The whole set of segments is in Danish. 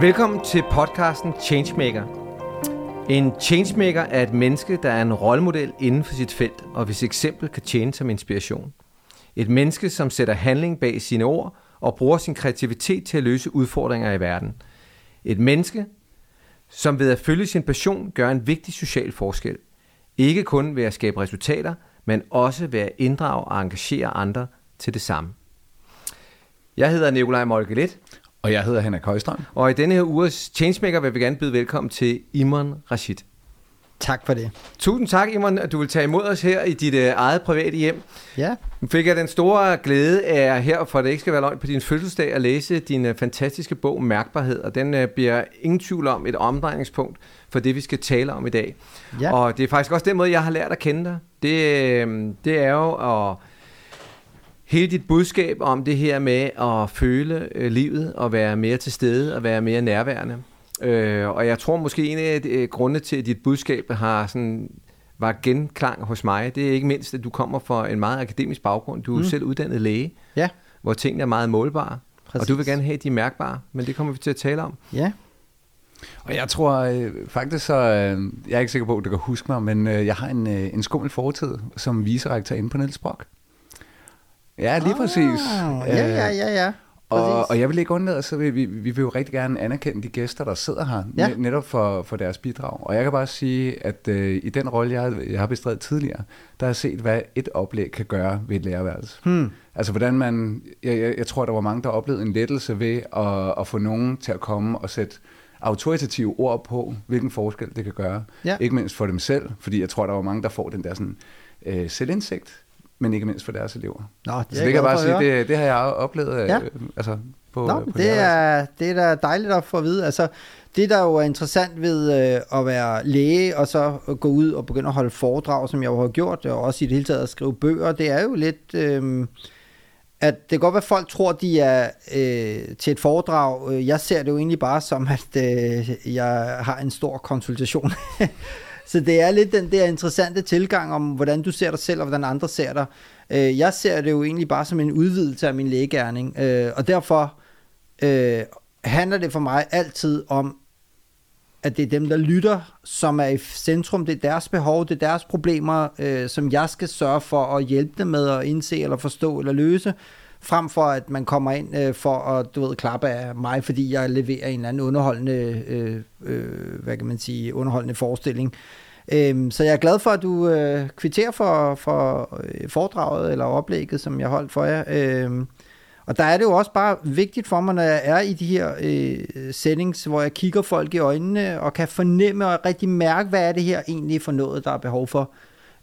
Velkommen til podcasten Changemaker. En changemaker er et menneske, der er en rollemodel inden for sit felt, og hvis eksempel kan tjene som inspiration. Et menneske, som sætter handling bag sine ord og bruger sin kreativitet til at løse udfordringer i verden. Et menneske, som ved at følge sin passion gør en vigtig social forskel. Ikke kun ved at skabe resultater, men også ved at inddrage og engagere andre til det samme. Jeg hedder Nikolaj Molkelet, og jeg hedder Henrik Højstrøm. og i denne her uges Changemaker vil vi gerne byde velkommen til Imran Rashid. Tak for det. Tusind tak, Imran, at du vil tage imod os her i dit øh, eget private hjem. Ja, Nu fik jeg den store glæde af her, for at det ikke skal være løgn på din fødselsdag, at læse din øh, fantastiske bog Mærkbarhed, og den øh, bliver ingen tvivl om et omdrejningspunkt for det, vi skal tale om i dag. ja. Og det er faktisk også den måde, jeg har lært at kende dig. Det, øh, det er jo at hele dit budskab om det her med at føle øh, livet og være mere til stede og være mere nærværende. Øh, og jeg tror måske en af øh, grundene til, at dit budskab har sådan var genklang hos mig, det er ikke mindst, at du kommer fra en meget akademisk baggrund. Du er. Mm. selv uddannet læge, Ja. hvor tingene er meget målbare. Præcis. Og du vil gerne have, at de er mærkbare, men det kommer vi til at tale om. Ja, Og jeg tror øh, faktisk så, øh, jeg er ikke sikker på, at du kan huske mig, men øh, jeg har en, øh, en skummel fortid som viserektor inde på Niels Brock. Ja, lige præcis. Ah, Ja, ja, ja, ja. Og, Præcis. og jeg vil ikke undlade, så vi, vi, vi vil jo rigtig gerne anerkende de gæster, der sidder her, Ja. netop for, for deres bidrag. Og jeg kan bare sige, at øh, i den rolle, jeg, har- jeg har bestredet tidligere, der har jeg set, hvad et oplæg kan gøre ved et lærerværelse. Hmm. Altså hvordan man, jeg, jeg, jeg tror, der var mange, der oplevede en lettelse ved at, at få nogen til at komme og sætte autoritative ord på, hvilken forskel det kan gøre. Ja. Ikke mindst for dem selv, fordi jeg tror, der var mange, der får den der sådan, øh, selvindsigt, men ikke mindst for deres elever. Nå, det Så det kan jeg bare sige, det, det har jeg oplevet Ja. øh, altså på, Nå, på det er, det er da dejligt at få at vide. Altså, det, der jo er interessant ved øh, at være læge, og så gå ud og begynde at holde foredrag, som jeg jo har gjort, og også i det hele taget at skrive bøger, det er jo lidt... Øh, at det kan godt være, at folk tror, de er øh, til et foredrag. Øh, Jeg ser det jo egentlig bare som, at øh, jeg har en stor konsultation. Så det er lidt den der interessante tilgang om, hvordan du ser dig selv, og hvordan andre ser dig. Øh, Jeg ser det jo egentlig bare som en udvidelse af min lægegærning, øh, og derfor øh, handler det for mig altid om, at det er dem, der lytter, som er i centrum. Det er deres behov, det er deres problemer, øh, som jeg skal sørge for at hjælpe dem med at indse, eller forstå, eller løse, frem for at man kommer ind øh, for at, du ved, klappe af mig, fordi jeg leverer en eller anden underholdende, øh, øh, hvad kan man sige, underholdende forestilling. Øhm, så jeg er glad for, at du øh, kvitterer for, for øh, foredraget eller oplægget, som jeg holdt for jer. Øhm, og der er det jo også bare vigtigt for mig, når jeg er i de her øh, settings, hvor jeg kigger folk i øjnene og kan fornemme og rigtig mærke, hvad er det her egentlig for noget, der er behov for.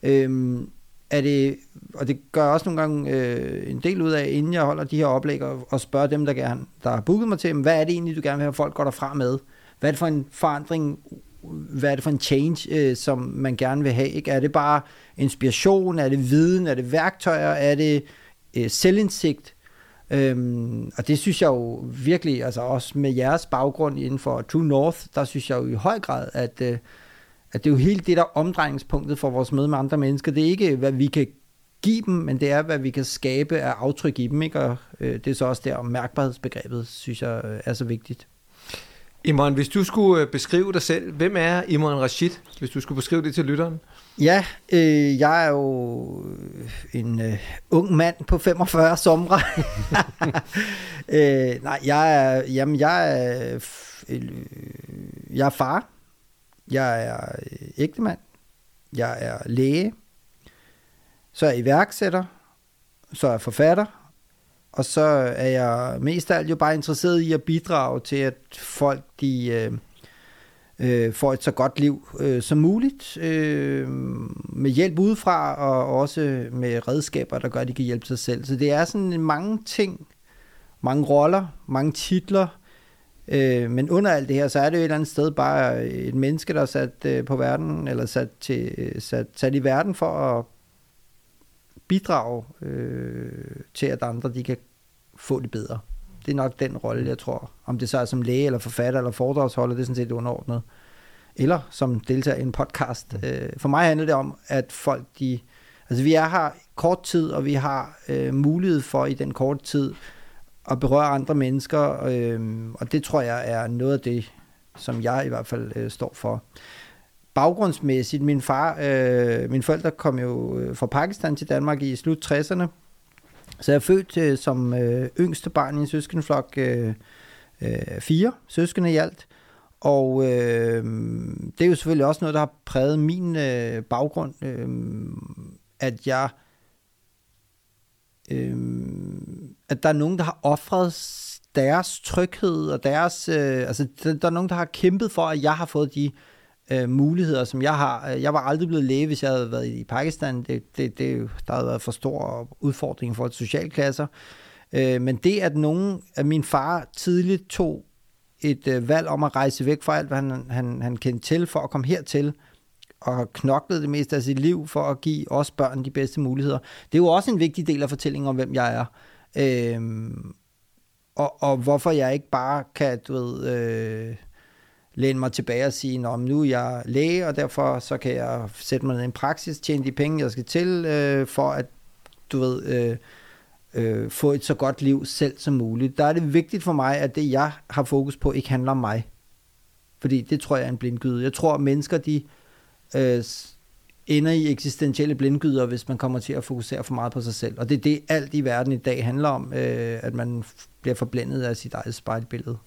Øhm, er det, og det gør jeg også nogle gange øh, en del ud af, inden jeg holder de her oplæg, og, og spørger dem, der, gerne, der har booket mig til dem, hvad er det egentlig, du gerne vil have, at folk går derfra med? Hvad er det for en forandring, hvad er det for en change, øh, som man gerne vil have? Ikke? Er det bare inspiration? Er det viden? Er det værktøjer? Er det øh, selvindsigt? Øhm, og det synes jeg jo virkelig, altså også med jeres baggrund inden for True North, der synes jeg jo i høj grad, at, øh, at det er jo hele det der omdrejningspunktet for vores møde med andre mennesker. Det er ikke, hvad vi kan give dem, men det er, hvad vi kan skabe af aftryk i dem. Ikke? Og øh, det er så også der, mærkbarhedsbegrebet, synes jeg, øh, er så vigtigt. Imran, hvis du skulle øh, beskrive dig selv, hvem er Imran Rashid, hvis du skulle beskrive det til lytteren? Ja, øh, jeg er jo en øh, ung mand på 45 somre. øh, nej, jeg er, jamen, jeg er, f- øh, jeg er far. Jeg er øh, ægtemand. Jeg er læge. Så er jeg iværksætter. Så er jeg forfatter. Og så er jeg mest af alt jo bare interesseret i at bidrage til, at folk de øh, øh, får et så godt liv øh, som muligt, øh, med hjælp udefra, og også med redskaber, der gør, at de kan hjælpe sig selv. Så det er sådan mange ting, mange roller, mange titler, øh, men under alt det her, så er det jo et eller andet sted bare et menneske, der er sat øh, på verden, eller sat, til, sat, sat i verden for at bidrage øh, til, at andre de kan få det bedre. Det er nok den rolle, jeg tror. Om det så er som læge, eller forfatter, eller foredragsholder, det er sådan set underordnet. Eller som deltager i en podcast. Øh, for mig handler det om, at folk de... Altså vi er her kort tid, og vi har øh, mulighed for i den korte tid at berøre andre mennesker, øh, og det tror jeg er noget af det, som jeg i hvert fald øh, står for. Baggrundsmæssigt, min far, øh, mine forældre kom jo øh, fra Pakistan til Danmark i slut 60'erne, så jeg er født øh, som øh, yngste barn i en søskenflok, øh, øh, fire søskende i alt, og øh, det er jo selvfølgelig også noget, der har præget min øh, baggrund, øh, at jeg øh, at der er nogen, der har offret deres tryghed og deres, øh, altså der, der er nogen, der har kæmpet for, at jeg har fået de øh, muligheder, som jeg har. Jeg var aldrig blevet læge, hvis jeg havde været i Pakistan. Det, det, det, der havde været for stor udfordring for socialklasser. Øh, men det, at nogen, at min far tidligt tog et øh, valg om at rejse væk fra alt, hvad han, han, han kendte til, for at komme hertil, og har knoklet det meste af sit liv for at give os børn de bedste muligheder. Det er jo også en vigtig del af fortællingen om, hvem jeg er. Øhm, og, og hvorfor jeg ikke bare kan, du ved, øh, læne mig tilbage og sige, Nå, nu er jeg læge, og derfor så kan jeg sætte mig ned i en praksis, tjene de penge, jeg skal til, øh, for at, du ved, øh, øh, få et så godt liv selv som muligt. Der er det vigtigt for mig, at det, jeg har fokus på, ikke handler om mig. Fordi det tror jeg er en blindgyde. Jeg tror, at mennesker, de øh, ender i eksistentielle blindgyder, hvis man kommer til at fokusere for meget på sig selv. Og det er det, alt i verden i dag handler om, øh, at man bliver forblændet af sit eget spejlbillede.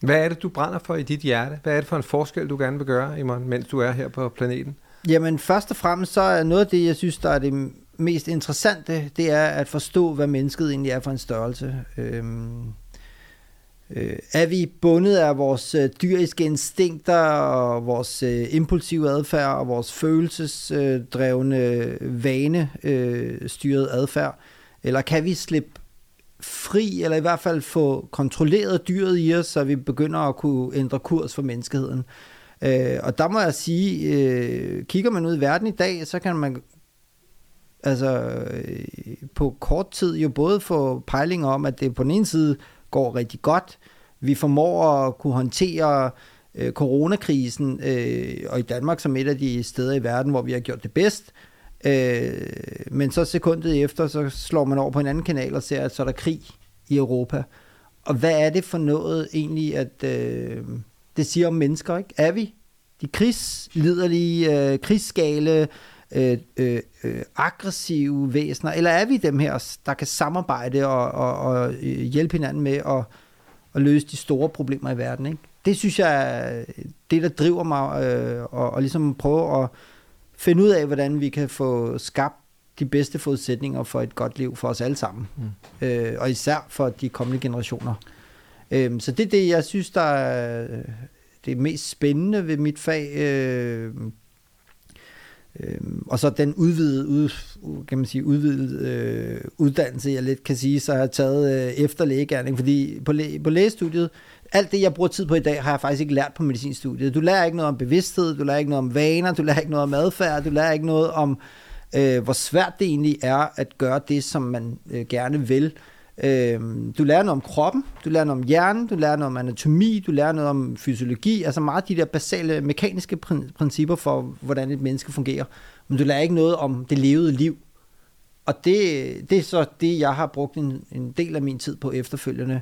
Hvad er det, du brænder for i dit hjerte? Hvad er det for en forskel, du gerne vil gøre, Imon, mens du er her på planeten? Jamen, først og fremmest så er noget af det, jeg synes, der er det mest interessante, det er at forstå, hvad mennesket egentlig er for en størrelse. Øhm, øh, er vi bundet af vores øh, dyriske instinkter og vores øh, impulsive adfærd og vores følelsesdrevne øh, vanestyret øh, adfærd? Eller kan vi slippe fri, eller i hvert fald få kontrolleret dyret i os, så vi begynder at kunne ændre kurs for menneskeheden? Øh, og der må jeg sige, øh, kigger man ud i verden i dag, så kan man altså øh, på kort tid jo både få pejlinger om, at det på den ene side går rigtig godt. Vi formår at kunne håndtere øh, coronakrisen, øh, og i Danmark som et af de steder i verden, hvor vi har gjort det bedst. Øh, men så sekundet efter, så slår man over på en anden kanal og ser, at så er der krig i Europa. Og hvad er det for noget egentlig, at øh, det siger om mennesker, ikke? Er vi de krigsliderlige, øh, krigsskale, øh, øh, øh, aggressive væsener, eller er vi dem her, der kan samarbejde og, og, og øh, hjælpe hinanden med at, at løse de store problemer i verden? Ikke? Det synes jeg er det, der driver mig, øh, og, og ligesom prøve at finde ud af, hvordan vi kan få skabt de bedste forudsætninger for et godt liv for os alle sammen. Mm. Øh, og især for de kommende generationer. Øh, så det er det, jeg synes, der er det mest spændende ved mit fag. Øh, Øhm, og så den udvidede, ud, kan man sige, udvidede øh, uddannelse, jeg lidt kan sige, så har jeg taget øh, efter lægegærning, fordi på, læ- på lægestudiet, alt det, jeg bruger tid på i dag, har jeg faktisk ikke lært på medicinstudiet. Du lærer ikke noget om bevidsthed, du lærer ikke noget om vaner, du lærer ikke noget om adfærd, du lærer ikke noget om, øh, hvor svært det egentlig er at gøre det, som man øh, gerne vil. Øh, du lærer noget om kroppen, du lærer noget om hjernen, du lærer noget om anatomi, du lærer noget om fysiologi, altså meget de der basale mekaniske principper for, hvordan et menneske fungerer. Men du lærer ikke noget om det levede liv. Og det, det er så det, jeg har brugt en, en del af min tid på efterfølgende,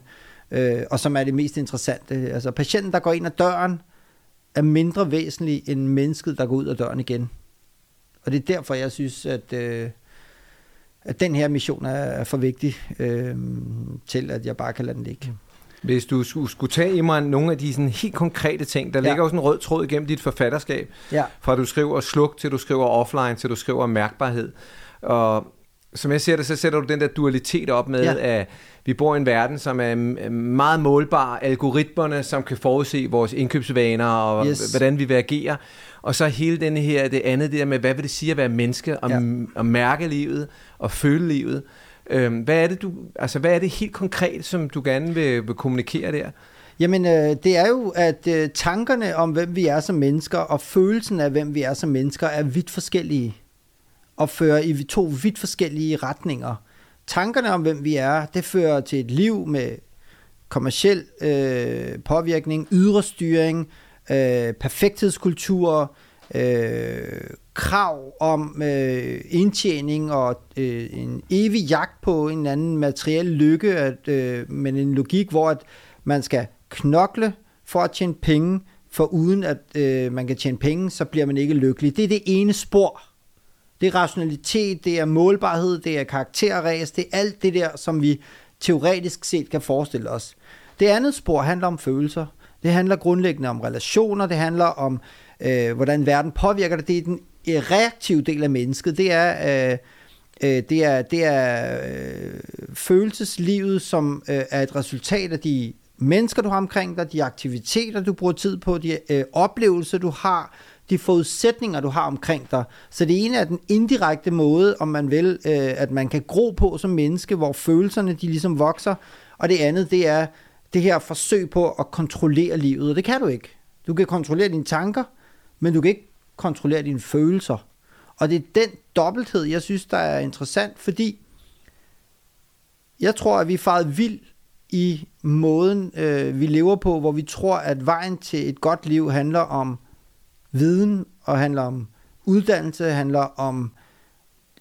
øh, og som er det mest interessante. Altså patienten, der går ind ad døren, er mindre væsentlig end mennesket, der går ud af døren igen. Og det er derfor, jeg synes, at... Øh, at den her mission er for vigtig øh, til, at jeg bare kan lade den ligge. Hvis du skulle, tage i mig nogle af de sådan helt konkrete ting, der ja. ligger jo sådan en rød tråd igennem dit forfatterskab, ja. fra du skriver sluk til du skriver offline, til du skriver mærkbarhed. Og som jeg ser det, så sætter du den der dualitet op med, ja. at vi bor i en verden, som er meget målbar. Algoritmerne, som kan forudse vores indkøbsvaner og yes. hvordan vi vil agere. Og så hele den her, det andet der med, hvad vil det sige at være menneske, og, ja. og mærke livet, og føle livet. Øh, hvad er det du, altså hvad er det helt konkret, som du gerne vil, vil kommunikere der? Jamen, øh, det er jo, at øh, tankerne om, hvem vi er som mennesker, og følelsen af, hvem vi er som mennesker, er vidt forskellige, og fører i to vidt forskellige retninger. Tankerne om, hvem vi er, det fører til et liv med kommersiel øh, påvirkning, ydre styring, øh, perfekthedskultur, øh, krav om øh, indtjening og øh, en evig jagt på en anden materiel lykke, at, øh, men en logik, hvor at man skal knokle for at tjene penge, for uden at øh, man kan tjene penge, så bliver man ikke lykkelig. Det er det ene spor. Det er rationalitet, det er målbarhed, det er karakterræs, det er alt det der, som vi teoretisk set kan forestille os. Det andet spor handler om følelser. Det handler grundlæggende om relationer, det handler om, øh, hvordan verden påvirker det. Det er den reaktive del af mennesket. Det er, øh, øh, det er, det er øh, følelseslivet, som øh, er et resultat af de mennesker, du har omkring dig, de aktiviteter, du bruger tid på, de øh, oplevelser, du har, de forudsætninger, du har omkring dig. Så det ene er den indirekte måde, om man vil, øh, at man kan gro på som menneske, hvor følelserne de ligesom vokser, og det andet, det er det her forsøg på at kontrollere livet, og det kan du ikke. Du kan kontrollere dine tanker, men du kan ikke kontrollere dine følelser. Og det er den dobbelthed, jeg synes, der er interessant, fordi jeg tror, at vi er faret vild i måden, øh, vi lever på, hvor vi tror, at vejen til et godt liv handler om viden, og handler om uddannelse, handler om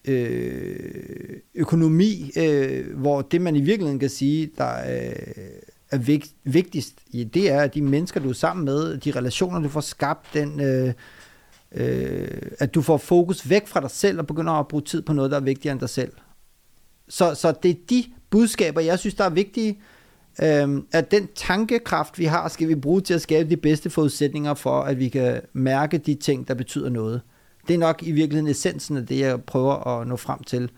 øh, økonomi, øh, hvor det man i virkeligheden kan sige, der øh, er vigt, vigtigst, det er, at de mennesker, du er sammen med, de relationer, du får skabt, den, øh, øh, at du får fokus væk fra dig selv og begynder at bruge tid på noget, der er vigtigere end dig selv. Så, så det er de budskaber, jeg synes, der er vigtige, øh, at den tankekraft, vi har, skal vi bruge til at skabe de bedste forudsætninger for, at vi kan mærke de ting, der betyder noget. Det er nok i virkeligheden essensen af det, jeg prøver at nå frem til.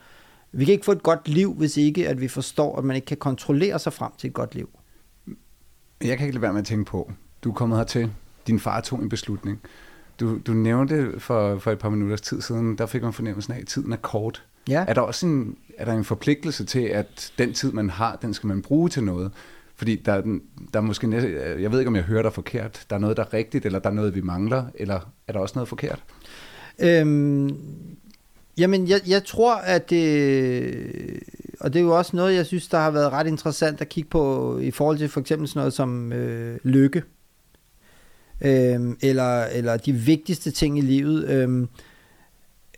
Vi kan ikke få et godt liv, hvis ikke at vi forstår, at man ikke kan kontrollere sig frem til et godt liv. Jeg kan ikke lade være med at tænke på, du er kommet hertil, din far tog en beslutning. Du, du nævnte for, for et par minutters tid siden, der fik man fornemmelsen af, at tiden er kort. Ja. Er der også en, er der en forpligtelse til, at den tid, man har, den skal man bruge til noget? Fordi der, er der er måske, næste, jeg ved ikke, om jeg hører dig forkert. Der er noget, der er rigtigt, eller der er noget, vi mangler, eller er der også noget forkert? Øhm, jamen, jeg, jeg tror, at det... Og det er jo også noget, jeg synes, der har været ret interessant at kigge på i forhold til for eksempel sådan noget som øh, lykke. Øhm, eller, eller de vigtigste ting i livet. Øhm,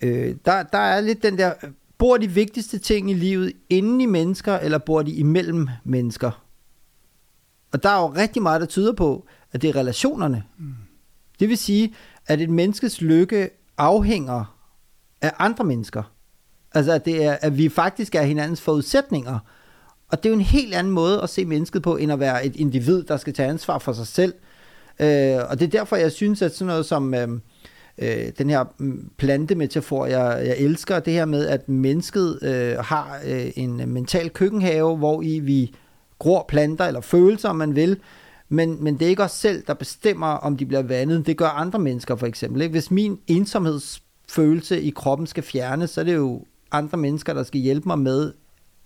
øh, der, der er lidt den der... Bor de vigtigste ting i livet inden i mennesker, eller bor de imellem mennesker? Og der er jo rigtig meget, der tyder på, at det er relationerne. Mm. Det vil sige, at et menneskes lykke afhænger af andre mennesker. Altså, at, det er, at vi faktisk er hinandens forudsætninger. Og det er jo en helt anden måde at se mennesket på, end at være et individ, der skal tage ansvar for sig selv. Øh, og det er derfor, jeg synes, at sådan noget som øh, øh, den her mm, plantemetafor, jeg, jeg elsker, det her med, at mennesket øh, har øh, en mental køkkenhave, hvor i vi gror planter eller følelser, om man vil, men, men det er ikke os selv, der bestemmer, om de bliver vandet. Det gør andre mennesker for eksempel. Ikke? Hvis min ensomhedsfølelse i kroppen skal fjernes, så er det jo andre mennesker, der skal hjælpe mig med,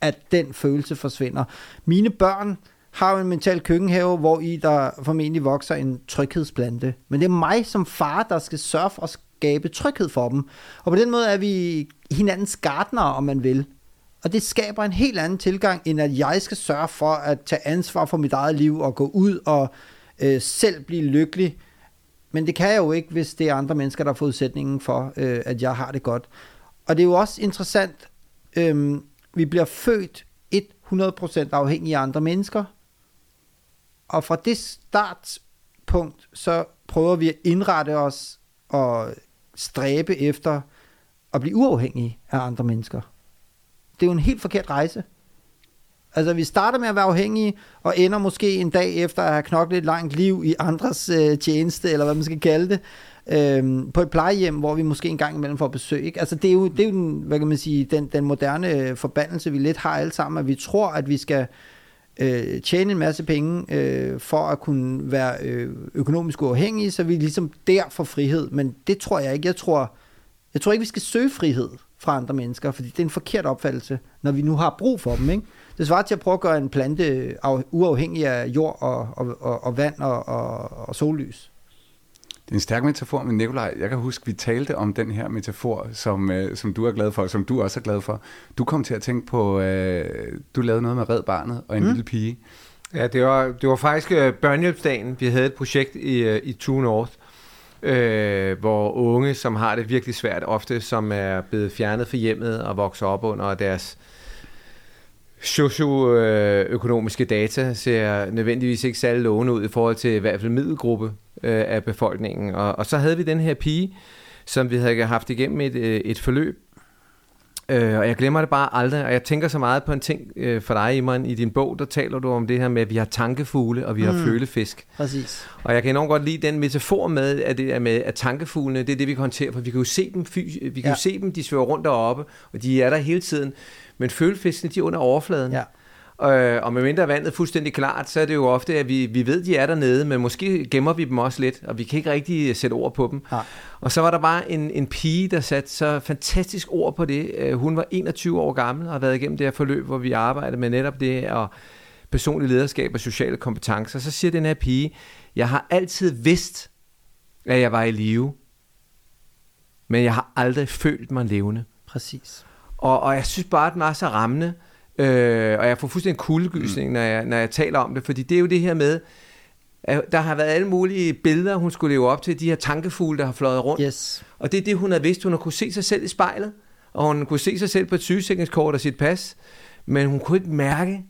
at den følelse forsvinder. Mine børn har jo en mental køkkenhave, hvor i der formentlig vokser en tryghedsplante. Men det er mig som far, der skal sørge for at skabe tryghed for dem. Og på den måde er vi hinandens gardnere, om man vil. Og det skaber en helt anden tilgang, end at jeg skal sørge for at tage ansvar for mit eget liv og gå ud og øh, selv blive lykkelig. Men det kan jeg jo ikke, hvis det er andre mennesker, der har forudsætningen for, øh, at jeg har det godt. Og det er jo også interessant, øh, vi bliver født 100% afhængige af andre mennesker. Og fra det startpunkt, så prøver vi at indrette os og stræbe efter at blive uafhængige af andre mennesker. Det er jo en helt forkert rejse. Altså, vi starter med at være afhængige, og ender måske en dag efter at have knoklet et langt liv i andres øh, tjeneste, eller hvad man skal kalde det, øh, på et plejehjem, hvor vi måske en gang imellem får besøg. Ikke? Altså, det er jo, det er jo den, hvad kan man sige, den, den moderne øh, forbandelse, vi lidt har alle sammen, at vi tror, at vi skal øh, øh, tjene en masse penge øh, for at kunne være øh, økonomisk uafhængige, så vi ligesom der får frihed. Men det tror jeg ikke. Jeg tror, jeg tror ikke, vi skal søge frihed fra andre mennesker, fordi det er en forkert opfattelse, når vi nu har brug for dem. Ikke? Det svarer til at prøve at gøre en plante uafhængig af jord og, og, og, og vand og, og, og sollys. Det er en stærk metafor, men Nikolaj, jeg kan huske, vi talte om den her metafor, som, øh, som du er glad for, som du også er glad for. Du kom til at tænke på, øh, du lavede noget med Red Barnet og en mm. lille pige. Ja, det var, det var faktisk øh, børnehjælpsdagen. Vi havde et projekt i, øh, i True North, øh, hvor unge, som har det virkelig svært, ofte som er blevet fjernet fra hjemmet og vokser op under deres socioøkonomiske data, ser nødvendigvis ikke særlig lovende ud i forhold til i hvert fald middelgruppe øh, af befolkningen. Og, og så havde vi den her pige, som vi havde haft igennem et, øh, et forløb, Øh, og jeg glemmer det bare aldrig, og jeg tænker så meget på en ting øh, for dig, Imran. I din bog, der taler du om det her med, at vi har tankefugle, og vi mm. har følefisk. Præcis. Og jeg kan enormt godt lide den metafor med, at det er med, at tankefuglene, det er det, vi kan håndtere, for vi kan jo se dem, vi kan ja. jo se dem, de svæver rundt deroppe, og de er der hele tiden. Men følefiskene, de er under overfladen. Ja. Øh, og medmindre vandet er fuldstændig klart, så er det jo ofte, at vi, vi ved, de er dernede, men måske gemmer vi dem også lidt, og vi kan ikke rigtig sætte ord på dem. Ja. Og så var der bare en, en pige, der satte så fantastisk ord på det. Øh, hun var 21 år gammel og har været igennem det her forløb, hvor vi arbejdede med netop det og personlig lederskab og sociale kompetencer. Så siger den her pige, jeg har altid vidst, at jeg var i live, men jeg har aldrig følt mig levende. Præcis. Og, og jeg synes bare, at den var så rammende, øh, og jeg får fuldstændig kuldegysning, mm. når, jeg, når jeg taler om det, fordi det er jo det her med, der har været alle mulige billeder, hun skulle leve op til, de her tankefugle, der har fløjet rundt. Yes. Og det er det, hun har vidst. Hun har kunne se sig selv i spejlet, og hun kunne se sig selv på et sygesikringskort og sit pas, men hun kunne ikke mærke,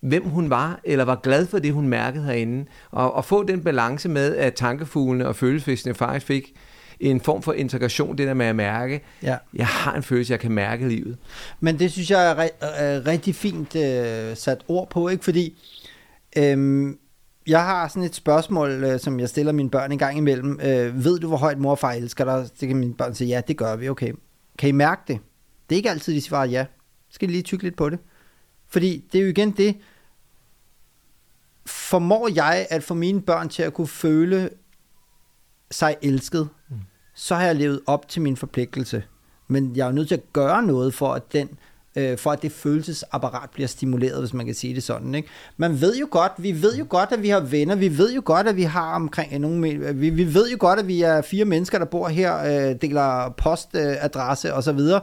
hvem hun var, eller var glad for det, hun mærkede herinde. Og, og få den balance med, at tankefuglene og følelsesfiskene faktisk fik en form for integration, det der med at mærke, Ja. jeg har en følelse, jeg kan mærke livet. Men det synes jeg er, er rigtig fint øh, sat ord på, ikke? Fordi øhm, jeg har sådan et spørgsmål, øh, som jeg stiller mine børn en gang imellem. Øh, ved du, hvor højt mor og far elsker dig? Det kan mine børn sige, ja, det gør vi, okay. Kan I mærke det? Det er ikke altid, de svarer ja. Så skal de lige tykke lidt på det. Fordi det er jo igen det, formår jeg at få mine børn til at kunne føle sig elsket så har jeg levet op til min forpligtelse. Men jeg er jo nødt til at gøre noget for, at den øh, for at det følelsesapparat bliver stimuleret, hvis man kan sige det sådan. Ikke? Man ved jo godt, vi ved jo godt, at vi har venner, vi ved jo godt, at vi har omkring øh, nogle, vi, vi ved jo godt, at vi er fire mennesker, der bor her, øh, deler postadresse øh, og så videre.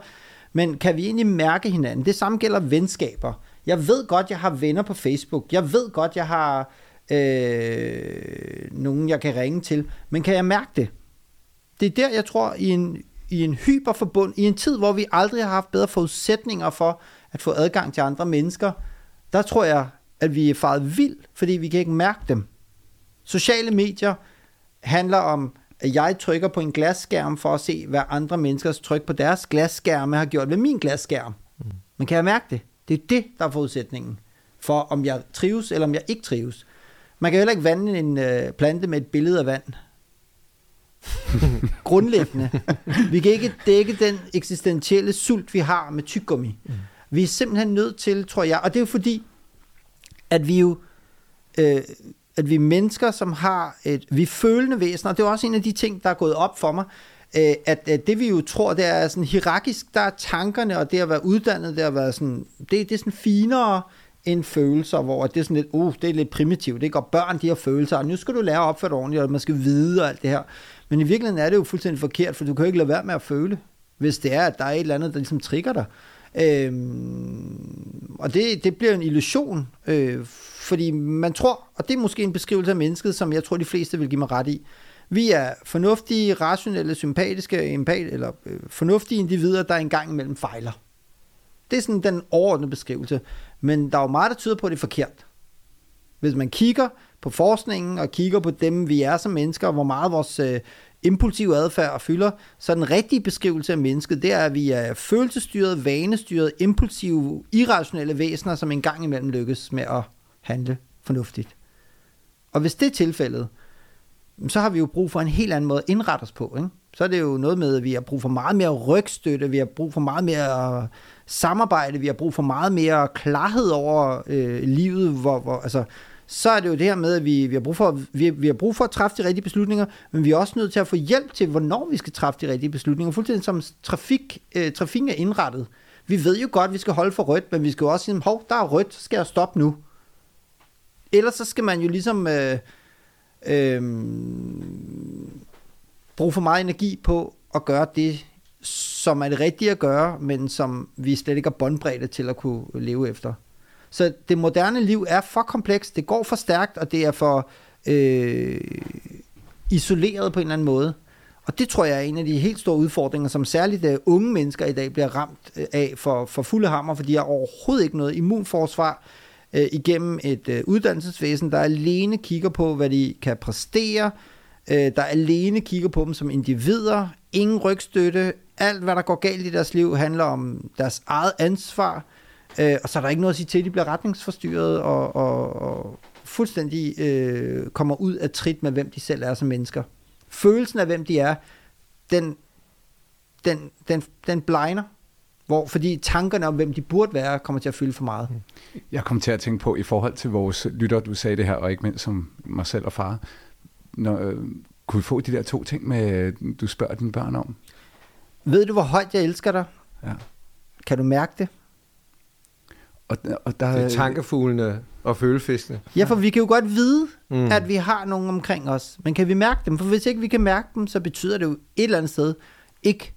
Men kan vi egentlig mærke hinanden? Det samme gælder venskaber. Jeg ved godt, jeg har venner på Facebook. Jeg ved godt, jeg har øh, nogen, jeg kan ringe til. Men kan jeg mærke det? Det er der, jeg tror, i en, i en hyperforbund, i en tid, hvor vi aldrig har haft bedre forudsætninger for at få adgang til andre mennesker, der tror jeg, at vi er faret vild, fordi vi kan ikke mærke dem. Sociale medier handler om, at jeg trykker på en glasskærm for at se, hvad andre menneskers tryk på deres glasskærme har gjort ved min glasskærm. Mm. Men kan jeg mærke det? Det er det, der er forudsætningen for, om jeg trives eller om jeg ikke trives. Man kan heller ikke vande en øh, plante med et billede af vand. Grundlæggende. Vi kan ikke dække den eksistentielle sult, vi har med tyggegummi. Mm. Vi er simpelthen nødt til, tror jeg, og det er jo fordi, at vi jo, øh, at vi er mennesker, som har et, vi er følende væsener, og det er også en af de ting, der er gået op for mig, øh, at, at det vi jo tror, det er sådan hierarkisk, der er tankerne, og det at være uddannet, det at være sådan, det, det er sådan finere, end følelser, hvor det er sådan lidt, uh, det er lidt primitivt, det går børn, de har følelser, og nu skal du lære at opføre dig ordentligt, og man skal vide og alt det her. Men i virkeligheden er det jo fuldstændig forkert, for du kan jo ikke lade være med at føle, hvis det er, at der er et eller andet, der ligesom trigger dig. Øhm, og det, det bliver en illusion, øh, fordi man tror, og det er måske en beskrivelse af mennesket, som jeg tror, de fleste vil give mig ret i. Vi er fornuftige, rationelle, sympatiske, empat, eller øh, fornuftige individer, der engang imellem fejler. Det er sådan den overordnede beskrivelse. Men der er jo meget, der tyder på, at det er forkert. Hvis man kigger på forskningen og kigger på dem, vi er som mennesker, og hvor meget vores øh, impulsive adfærd fylder, så den rigtige beskrivelse af mennesket, det er, at vi er følelsestyret, vanestyret, impulsive, irrationelle væsener, som engang imellem lykkes med at handle fornuftigt. Og hvis det er tilfældet, så har vi jo brug for en helt anden måde at indrette os på. Ikke? Så er det jo noget med, at vi har brug for meget mere rygstøtte, vi har brug for meget mere samarbejde, vi har brug for meget mere klarhed over øh, livet, hvor, hvor, altså, så er det jo det her med, at vi, vi, har brug for, vi, vi har brug for at træffe de rigtige beslutninger, men vi er også nødt til at få hjælp til, hvornår vi skal træffe de rigtige beslutninger, fuldstændig som trafik, øh, trafikken er indrettet. Vi ved jo godt, at vi skal holde for rødt, men vi skal jo også sige, hov, der er rødt, så skal jeg stoppe nu. Ellers så skal man jo ligesom øh, øh, bruge for meget energi på at gøre det, som er det rigtige at gøre, men som vi slet ikke er båndbredte til at kunne leve efter. Så det moderne liv er for komplekst, det går for stærkt, og det er for, øh, isoleret på en eller anden måde. Og det tror jeg er en af de helt store udfordringer, som særligt uh, unge mennesker i dag bliver ramt uh, af for, for fulde hammer, fordi de har overhovedet ikke noget immunforsvar uh, igennem et uh, uddannelsesvæsen, der alene kigger på, hvad de kan præstere, uh, der alene kigger på dem som individer, ingen rygstøtte, alt hvad der går galt i deres liv handler om deres eget ansvar, uh, og så er der ikke noget at sige til, at de bliver retningsforstyrret og, og, og fuldstændig uh, kommer ud af trit med, hvem de selv er som mennesker følelsen af, hvem de er, den, den, den, den blegner. Hvor, fordi tankerne om, hvem de burde være, kommer til at fylde for meget. Jeg kom til at tænke på, i forhold til vores lytter, du sagde det her, og ikke mindst som mig selv og far, når, øh, kunne vi få de der to ting, med, du spørger dine børn om? Ved du, hvor højt jeg elsker dig? Ja. Kan du mærke det? Og, og der, Det er tankefuglene og følefiskene. Ja, for vi kan jo godt vide, Mm. at vi har nogen omkring os. Men kan vi mærke dem? For hvis ikke vi kan mærke dem, så betyder det jo et eller andet sted ikke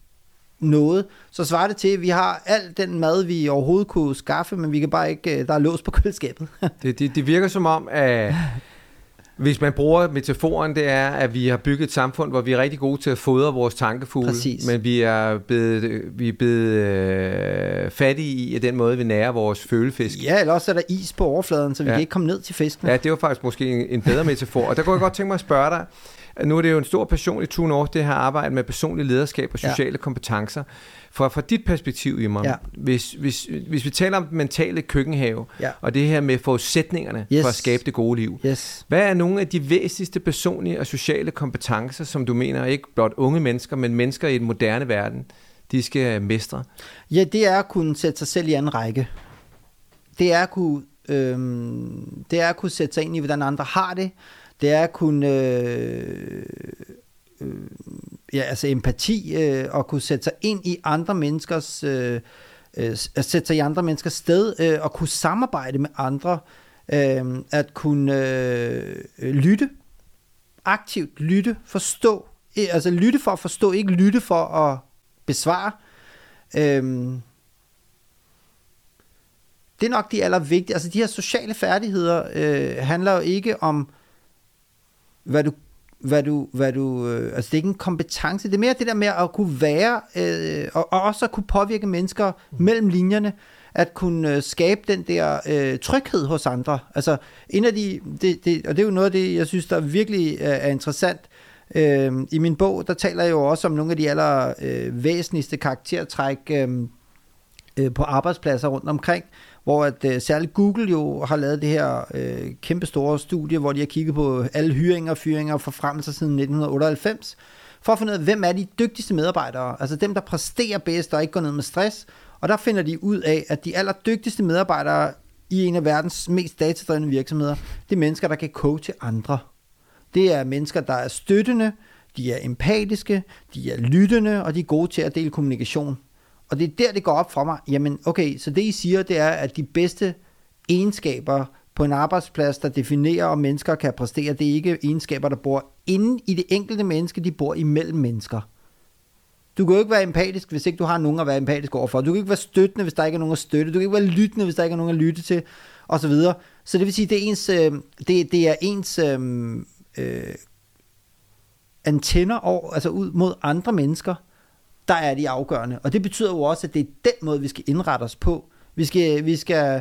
noget. Så svarer det til, at vi har al den mad, vi overhovedet kunne skaffe, men vi kan bare ikke, øh, der er lås på køleskabet. Det, det, det virker som om, at hvis man bruger metaforen, det er, at vi har bygget et samfund, hvor vi er rigtig gode til at fodre vores tankefugle, Præcis. men vi er blevet, vi er blevet øh, fattige i den måde, vi nærer vores følefisk. ja, eller også er der is på overfladen, så vi Ja. kan ikke komme ned til fiskene. Ja, det var faktisk måske en, en bedre metafor. Og der kunne jeg godt tænke mig at spørge dig, nu er det jo en stor passion i Tune det her arbejde med personlig lederskab og Ja. sociale kompetencer. For fra dit perspektiv, Imam, Ja. hvis, hvis, hvis vi taler om den mentale køkkenhave, Ja. og det her med forudsætningerne Yes. for at skabe det gode liv, Yes. hvad er nogle af de væsentligste personlige og sociale kompetencer, som du mener, ikke blot unge mennesker, men mennesker i den moderne verden, de skal mestre? Ja, det er at kunne sætte sig selv i anden række. Det er at kunne, øhm, det er at kunne sætte sig ind i, hvordan andre har det. Det er at kunne, øh, øh, ja, altså empati, øh, og kunne sætte sig ind i andre menneskers, øh, øh, at sætte sig i andre menneskers sted, øh, og kunne samarbejde med andre, øh, at kunne øh, lytte, aktivt lytte, forstå, øh, altså lytte for at forstå, ikke lytte for at besvare. Øhm, det er nok de allervigtigste. Altså de her sociale færdigheder øh, handler jo ikke om, hvad du, hvad du, hvad du øh, altså det er ikke en kompetence, det er mere det der med at kunne være, øh, og, og også at kunne påvirke mennesker mm. mellem linjerne, at kunne øh, skabe den der øh, tryghed hos andre. Altså en af de, det, det, og det er jo noget af det, jeg synes, der virkelig øh, er interessant, Øh, I min bog, der taler jeg jo også om nogle af de aller øh, væsentligste karaktertræk øh, øh, på arbejdspladser rundt omkring, hvor at øh, særligt Google jo har lavet det her øh, kæmpe store studie, hvor de har kigget på alle hyringer, fyringer fra frem til siden 1998, for at finde ud af, hvem er de dygtigste medarbejdere, altså dem, der præsterer bedst og ikke går ned med stress, og der finder de ud af, at de allerdygtigste medarbejdere i en af verdens mest datadrevne virksomheder, det er mennesker, der kan coache andre. Det er mennesker, der er støttende, de er empatiske, de er lyttende, og de er gode til at dele kommunikation. Og det er der, det går op for mig. Jamen, okay, så det I siger, det er, at de bedste egenskaber på en arbejdsplads, der definerer, om mennesker kan præstere, det er ikke egenskaber, der bor inde i det enkelte menneske, de bor imellem mennesker. Du kan jo ikke være empatisk, hvis ikke du har nogen at være empatisk overfor. Du kan ikke være støttende, hvis der ikke er nogen at støtte. Du kan ikke være lyttende, hvis der ikke er nogen at lytte til, og så videre. Så det vil sige, det er ens, øh, det, det er ens øh, øh, antenner over, altså ud mod andre mennesker, der er de afgørende. Og det betyder jo også, at det er den måde, vi skal indrette os på. Vi skal, vi skal,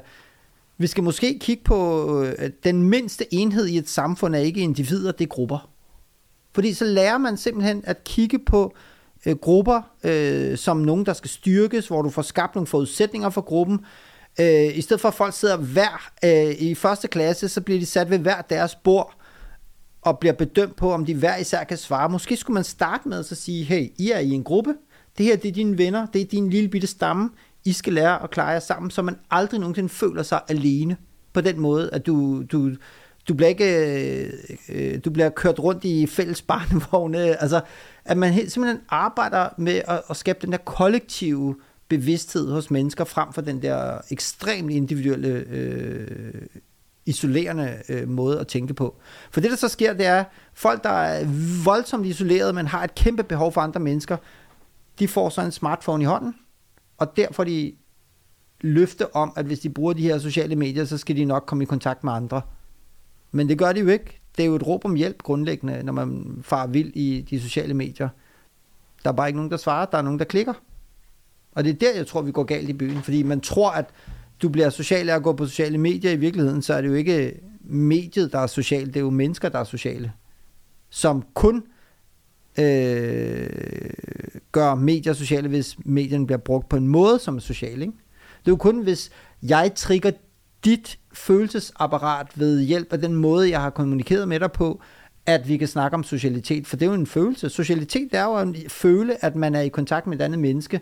vi skal måske kigge på, at den mindste enhed i et samfund er ikke individer, det er grupper. Fordi så lærer man simpelthen at kigge på øh, grupper øh, som nogen, der skal styrkes, hvor du får skabt nogle forudsætninger for gruppen. Øh, I stedet for at folk sidder hver øh, i første klasse, så bliver de sat ved hver deres bord og bliver bedømt på, om de hver især kan svare. Måske skulle man starte med at sige, hey, I er i en gruppe, det her det er dine venner, det er din lille bitte stamme, I skal lære at klare jer sammen, så man aldrig nogensinde føler sig alene på den måde, at du, du, du bliver ikke øh, øh du bliver kørt rundt i fælles barnevogne, altså at man helt, simpelthen arbejder med at, at skabe den der kollektive bevidsthed hos mennesker frem for den der ekstremt individuelle øh, isolerende øh, måde at tænke på. For det der så sker, det er folk der er voldsomt isoleret, men har et kæmpe behov for andre mennesker, de får så en smartphone i hånden, og der får de løfte om, at hvis de bruger de her sociale medier, så skal de nok komme i kontakt med andre. Men det gør de jo ikke. det er jo et råb om hjælp grundlæggende, når man far vild i de sociale medier. Der er bare ikke nogen, der svarer, der er nogen, der klikker. Og det er der, jeg tror, vi går galt i byen, fordi man tror, at du bliver social af at gå på sociale medier. I virkeligheden, så er det jo ikke mediet, der er socialt, det er jo mennesker, der er sociale. Som kun øh, gør medier sociale, hvis medierne bliver brugt på en måde, som er social. Ikke? Det er jo kun, hvis jeg trigger dit følelsesapparat ved hjælp af den måde, jeg har kommunikeret med dig på, at vi kan snakke om socialitet, for det er jo en følelse. Socialitet det er jo at føle, at man er i kontakt med et andet menneske,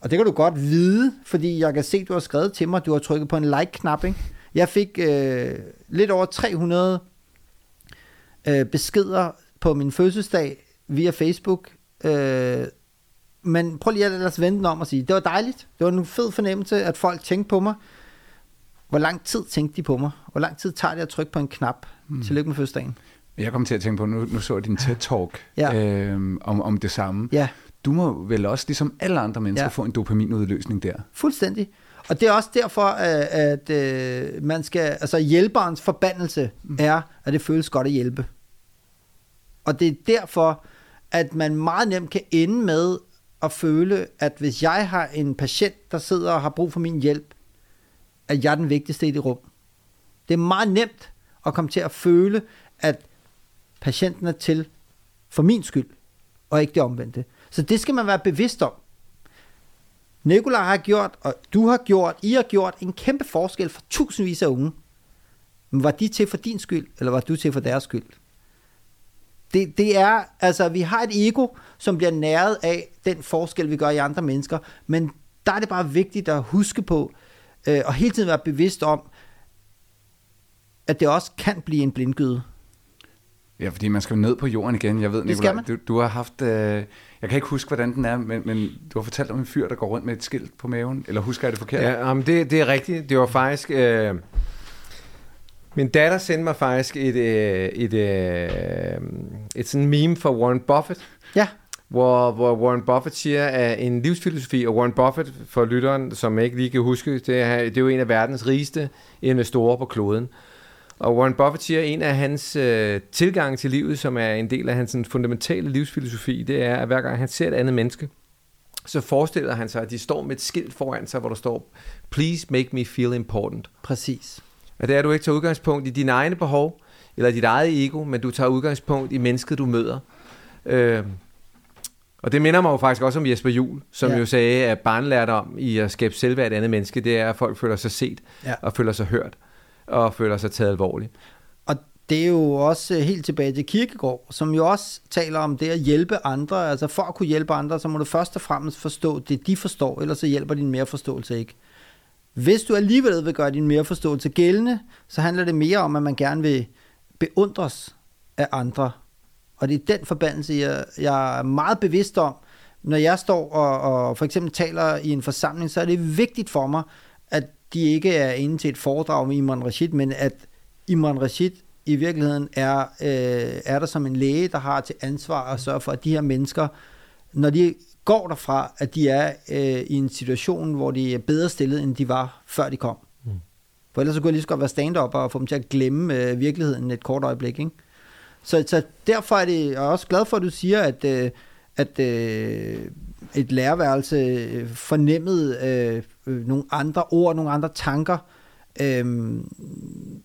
og det kan du godt vide, fordi jeg kan se, at du har skrevet til mig, du har trykket på en like-knap, ikke? Jeg fik øh, lidt over 300 øh, beskeder på min fødselsdag via Facebook, øh, men prøv lige at lade os vente om og sige, det var dejligt, det var en fed fornemmelse, at folk tænkte på mig. Hvor lang tid tænkte de på mig? Hvor lang tid tager det at trykke på en knap? Mm. Tillykke med fødselsdagen. Jeg kom til at tænke på, nu, nu så jeg din TED-talk ja. øh, om, om det samme. Ja. Du må vel også, ligesom alle andre mennesker, ja. få en dopaminudløsning der. Fuldstændig. Og det er også derfor, at, at, at man skal, altså hjælperens forbandelse mm. er, at det føles godt at hjælpe. Og det er derfor, at man meget nemt kan ende med at føle, at hvis jeg har en patient, der sidder og har brug for min hjælp, at jeg er den vigtigste i det rum. Det er meget nemt at komme til at føle, at patienten er til for min skyld, og ikke det omvendte. Så det skal man være bevidst om. Nikolaj har gjort, og du har gjort, I har gjort en kæmpe forskel for tusindvis af unge. Men var de til for din skyld, eller var du til for deres skyld? Det, det er, altså, vi har et ego, som bliver næret af den forskel, vi gør i andre mennesker, men der er det bare vigtigt at huske på, øh, og hele tiden være bevidst om, at det også kan blive en blindgyde. Ja, fordi man skal ned på jorden igen. Jeg ved, Nicolaj, du, du har haft... Øh, jeg kan ikke huske, hvordan den er, men, men du har fortalt om en fyr, der går rundt med et skilt på maven. Eller husker jeg det forkert? Ja, um, det, det er rigtigt. Det var faktisk... Øh, min datter sendte mig faktisk et, øh, et, et, øh, et sådan meme for Warren Buffett. Ja. Hvor, hvor Warren Buffett siger, at en livsfilosofi, og Warren Buffett, for lytteren, som jeg ikke lige kan huske, det er, det er jo en af verdens rigeste investorer på kloden. Og Warren Buffett siger, at en af hans øh, tilgange til livet, som er en del af hans sådan, fundamentale livsfilosofi, det er, at hver gang han ser et andet menneske, så forestiller han sig, at de står med et skilt foran sig, hvor der står, Please make me feel important. Præcis. Og det er, at du ikke tager udgangspunkt i dine egne behov, eller dit eget ego, men du tager udgangspunkt i mennesket, du møder. Øh, og det minder mig jo faktisk også om Jesper Jul, som ja. jo sagde, at barnlærdom i at skabe selvværd et andet menneske, det er, at folk føler sig set ja. og føler sig hørt og føler sig taget alvorligt. Og det er jo også øh, helt tilbage til Kirkegård, som jo også taler om det at hjælpe andre. Altså for at kunne hjælpe andre, så må du først og fremmest forstå det, de forstår, ellers så hjælper din mere forståelse ikke. Hvis du alligevel vil gøre din mere forståelse gældende, så handler det mere om, at man gerne vil beundres af andre. Og det er den forbandelse, jeg, jeg er meget bevidst om. Når jeg står og, og for eksempel taler i en forsamling, så er det vigtigt for mig, at de ikke er inde til et foredrag med Imran Rashid, men at Imran Rashid i virkeligheden er, øh, er der som en læge, der har til ansvar at sørge for, at de her mennesker, når de går derfra, at de er øh, i en situation, hvor de er bedre stillet, end de var, før de kom. Mm. For ellers så kunne jeg lige så godt være stand og få dem til at glemme øh, virkeligheden et kort øjeblik. Ikke? Så, så derfor er det, jeg er også glad for, at du siger, at, øh, at øh, et lærerværelse øh, fornemmede øh, øh, nogle andre ord, nogle andre tanker, øh,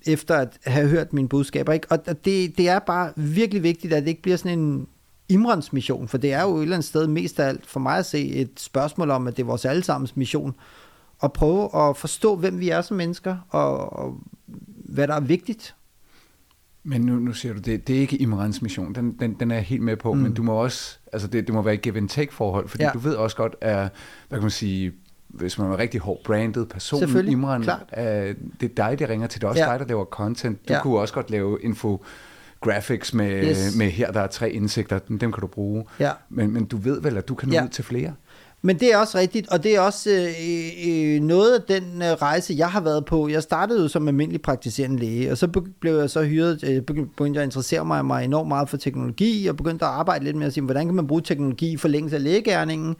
efter at have hørt mine budskaber. Ikke? Og det, det er bare virkelig vigtigt, at det ikke bliver sådan en Imrans mission, for det er jo et eller andet sted mest af alt for mig at se et spørgsmål om, at det er vores allesammens mission, at prøve at forstå, hvem vi er som mennesker, og, og hvad der er vigtigt. Men nu, nu siger du, det, det er ikke Imrans mission, den, den, den er jeg helt med på, mm. men du må også, altså det, det må være et give and take forhold, fordi ja. du ved også godt, at, hvad kan man sige, hvis man er rigtig hård branded person, Imran, at det er dig, der ringer til. Det er også ja. dig, der laver content. Du ja. kunne også godt lave info graphics med, yes. med her, der er tre indsigter, dem, dem kan du bruge. Ja. Men, men du ved vel, at du kan nå ja. ud til flere? Men det er også rigtigt, og det er også øh, øh, noget af den øh, rejse, jeg har været på. Jeg startede jo som almindelig praktiserende læge, og så blev jeg så hyret, øh, begyndte jeg at interessere mig, mig enormt meget for teknologi, og begyndte at arbejde lidt med at sige, hvordan kan man bruge teknologi i forlængelse af lægegærningen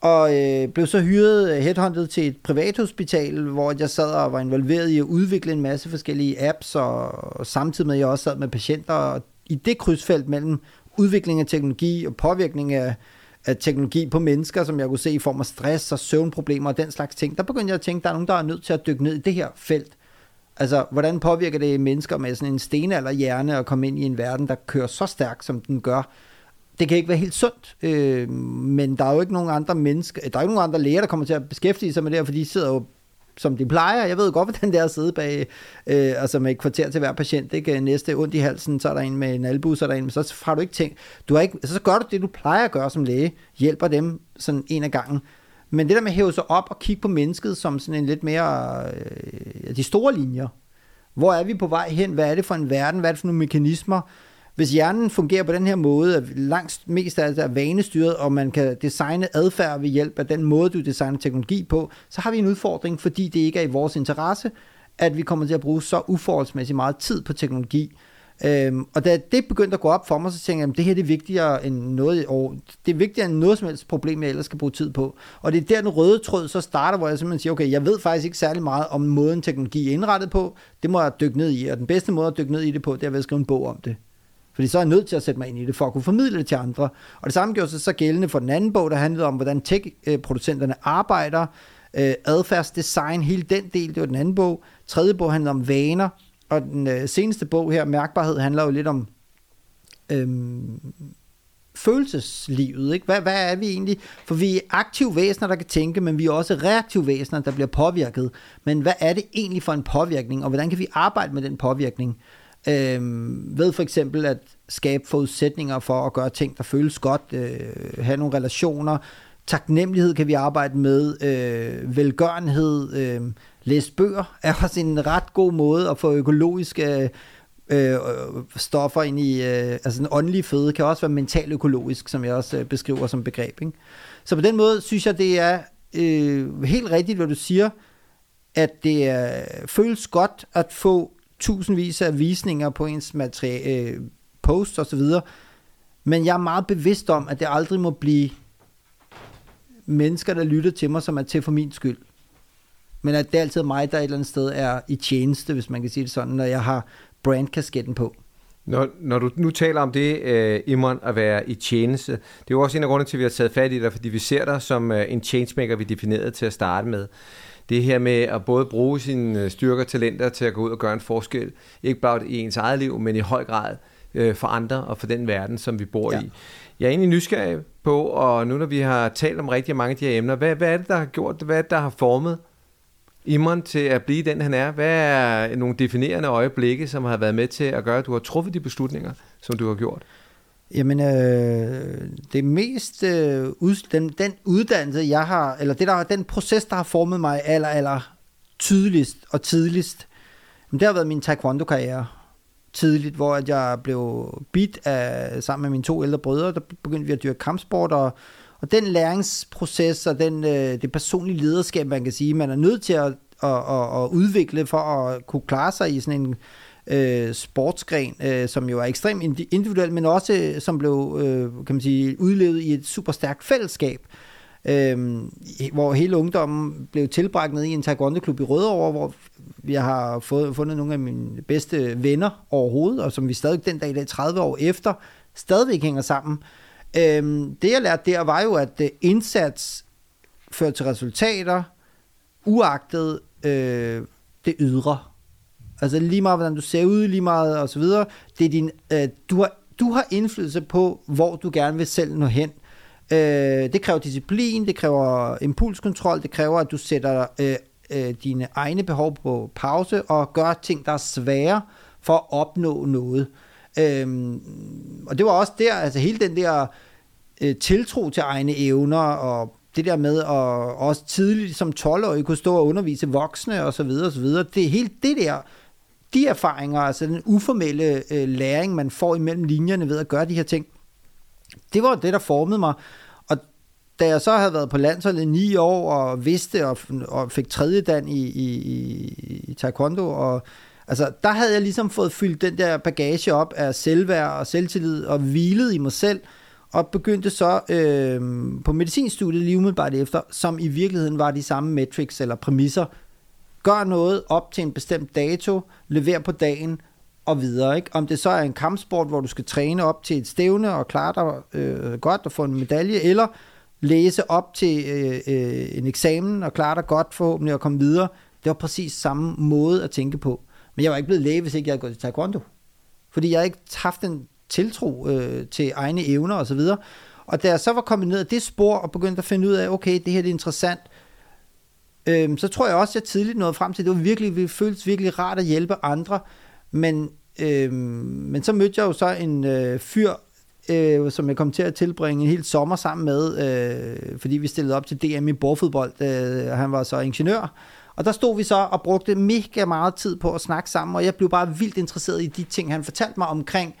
og øh, blev så hyret øh, headhunted til et privathospital, hvor jeg sad og var involveret i at udvikle en masse forskellige apps, og, og samtidig med at jeg også sad med patienter, og i det krydsfelt mellem udvikling af teknologi og påvirkning af, af teknologi på mennesker, som jeg kunne se i form af stress og søvnproblemer og den slags ting, der begyndte jeg at tænke, at der er nogen, der er nødt til at dykke ned i det her felt. Altså, hvordan påvirker det mennesker med sådan en stenalderhjerne at komme ind i en verden, der kører så stærkt, som den gør? Det kan ikke være helt sundt, øh, men der er jo ikke nogen andre mennesker, der er ikke nogen andre læger, der kommer til at beskæftige sig med det her, for de sidder jo som de plejer. Jeg ved godt, hvordan det er at sidde bag, øh, altså med et kvarter til hver patient. Ikke? Næste ondt i halsen, så er der en med en albu, så er der en, men så har du ikke tænkt, du har ikke, altså, så gør du det, du plejer at gøre som læge, hjælper dem sådan en af gangen. Men det der med at hæve sig op og kigge på mennesket som sådan en lidt mere, øh, de store linjer. Hvor er vi på vej hen? Hvad er det for en verden? Hvad er det for nogle mekanismer? Hvis hjernen fungerer på den her måde, at langt mest af det er vanestyret, og man kan designe adfærd ved hjælp af den måde, du designer teknologi på, så har vi en udfordring, fordi det ikke er i vores interesse, at vi kommer til at bruge så uforholdsmæssigt meget tid på teknologi. Øhm, og da det begyndte at gå op for mig, så tænkte jeg, at det her det er vigtigere end noget, og det er vigtigere end noget som helst problem, jeg ellers skal bruge tid på. Og det er der, den røde tråd så starter, hvor jeg simpelthen siger, okay, jeg ved faktisk ikke særlig meget om måden teknologi er indrettet på, det må jeg dykke ned i, og den bedste måde at dykke ned i det på, det er ved at skrive en bog om det. Fordi så er jeg nødt til at sætte mig ind i det, for at kunne formidle det til andre. Og det samme gjorde sig så gældende for den anden bog, der handlede om, hvordan tech-producenterne arbejder, øh, adfærdsdesign, hele den del, det var den anden bog. Tredje bog handlede om vaner, og den øh, seneste bog her, Mærkbarhed, handler jo lidt om øhm, følelseslivet. Ikke? Hvad, hvad er vi egentlig? For vi er aktive væsener, der kan tænke, men vi er også reaktive væsener, der bliver påvirket. Men hvad er det egentlig for en påvirkning, og hvordan kan vi arbejde med den påvirkning? Øh, ved for eksempel at skabe forudsætninger for at gøre ting, der føles godt, øh, have nogle relationer. Taknemmelighed kan vi arbejde med, øh, velgørenhed, øh, læse bøger er også en ret god måde at få økologiske øh, øh stoffer ind i, øh, altså en åndelig føde kan også være mental økologisk, som jeg også øh, beskriver som begreb. Ikke? Så på den måde synes jeg, det er øh, helt rigtigt, hvad du siger, at det øh, føles godt at få tusindvis af visninger på ens materiale, øh, så videre. men jeg er meget bevidst om, at det aldrig må blive mennesker, der lytter til mig, som er til for min skyld. Men at det er altid mig, der et eller andet sted er i tjeneste, hvis man kan sige det sådan, når jeg har brandkasketten på. Når, når du nu taler om det, uh, Imran, at være i tjeneste, det er jo også en af grundene til, at vi har taget fat i dig, fordi vi ser dig som uh, en changemaker, vi definerede til at starte med. Det her med at både bruge sine øh, styrker og talenter til at gå ud og gøre en forskel, ikke bare i ens eget liv, men i høj grad uh, for andre og for den verden, som vi bor ja. i. Jeg er egentlig nysgerrig på, og nu når vi har talt om rigtig mange af de her emner, hvad, hvad er det, der har gjort? Hvad er det, der har formet Imran til at blive den, han er? Hvad er nogle definerende øjeblikke, som har været med til at gøre, at du har truffet de beslutninger, som du har gjort? Jamen, øh, det mest, øh, ud, den, den uddannelse, jeg har, eller det der, den proces, der har formet mig aller, aller tydeligst og tidligst, det har været min taekwondo-karriere. Tidligt, hvor at jeg blev bit af, sammen med mine to ældre brødre, der begyndte vi at dyrke kampsport, og og den læringsproces og den, øh, det personlige lederskab, man kan sige, man er nødt til at, at, at, at udvikle for at kunne klare sig i sådan en øh, sportsgren, øh, som jo er ekstremt individuel, men også øh, som blev øh, kan man sige, udlevet i et super stærkt fællesskab. Øh, hvor hele ungdommen blev tilbragt ned i en taekwondo-klub i Rødovre, hvor jeg har fået, fundet nogle af mine bedste venner overhovedet, og som vi stadig den dag i dag, 30 år efter, stadigvæk hænger sammen. Øhm, det jeg lærte der var jo, at øh, indsats fører til resultater, uagtet øh, det ydre. Altså lige meget, hvordan du ser ud, lige meget og så videre. Det er din, øh, du, har, du har indflydelse på, hvor du gerne vil selv nå hen. Øh, det kræver disciplin, det kræver impulskontrol, det kræver, at du sætter øh, øh, dine egne behov på pause og gør ting, der er svære for at opnå noget. Øhm, og det var også der, altså hele den der øh, tiltro til egne evner, og det der med at også tidligt som 12-årig kunne stå og undervise voksne og så videre og så videre. Det er helt det der, de erfaringer, altså den uformelle øh, læring, man får imellem linjerne ved at gøre de her ting, det var det, der formede mig. Og da jeg så havde været på landsholdet i ni år og vidste og, og fik tredje dan i, i, i, i taekwondo og Altså, der havde jeg ligesom fået fyldt den der bagage op af selvværd og selvtillid og hvilet i mig selv. og begyndte så øh, på medicinstudiet lige umiddelbart efter, som i virkeligheden var de samme metrics eller præmisser. Gør noget op til en bestemt dato, lever på dagen og videre. Ikke? Om det så er en kampsport, hvor du skal træne op til et stævne og klare dig øh, godt og få en medalje, eller læse op til øh, øh, en eksamen og klare dig godt forhåbentlig og komme videre. Det var præcis samme måde at tænke på. Men jeg var ikke blevet læge, hvis ikke jeg havde gået til taekwondo. Fordi jeg havde ikke haft en tiltro øh, til egne evner og så videre. Og da jeg så var kommet ned af det spor og begyndte at finde ud af, okay, det her det er interessant, øh, øhm, så tror jeg også, at jeg tidligt nåede frem til, at det var virkelig, det føltes virkelig rart at hjælpe andre. Men, øhm, men så mødte jeg jo så en øh, fyr, øh, som jeg kom til at tilbringe en hel sommer sammen med, øh, fordi vi stillede op til DM i bordfodbold, øh, og han var så ingeniør. Og der stod vi så og brugte mega meget tid på at snakke sammen, og jeg blev bare vildt interesseret i de ting, han fortalte mig omkring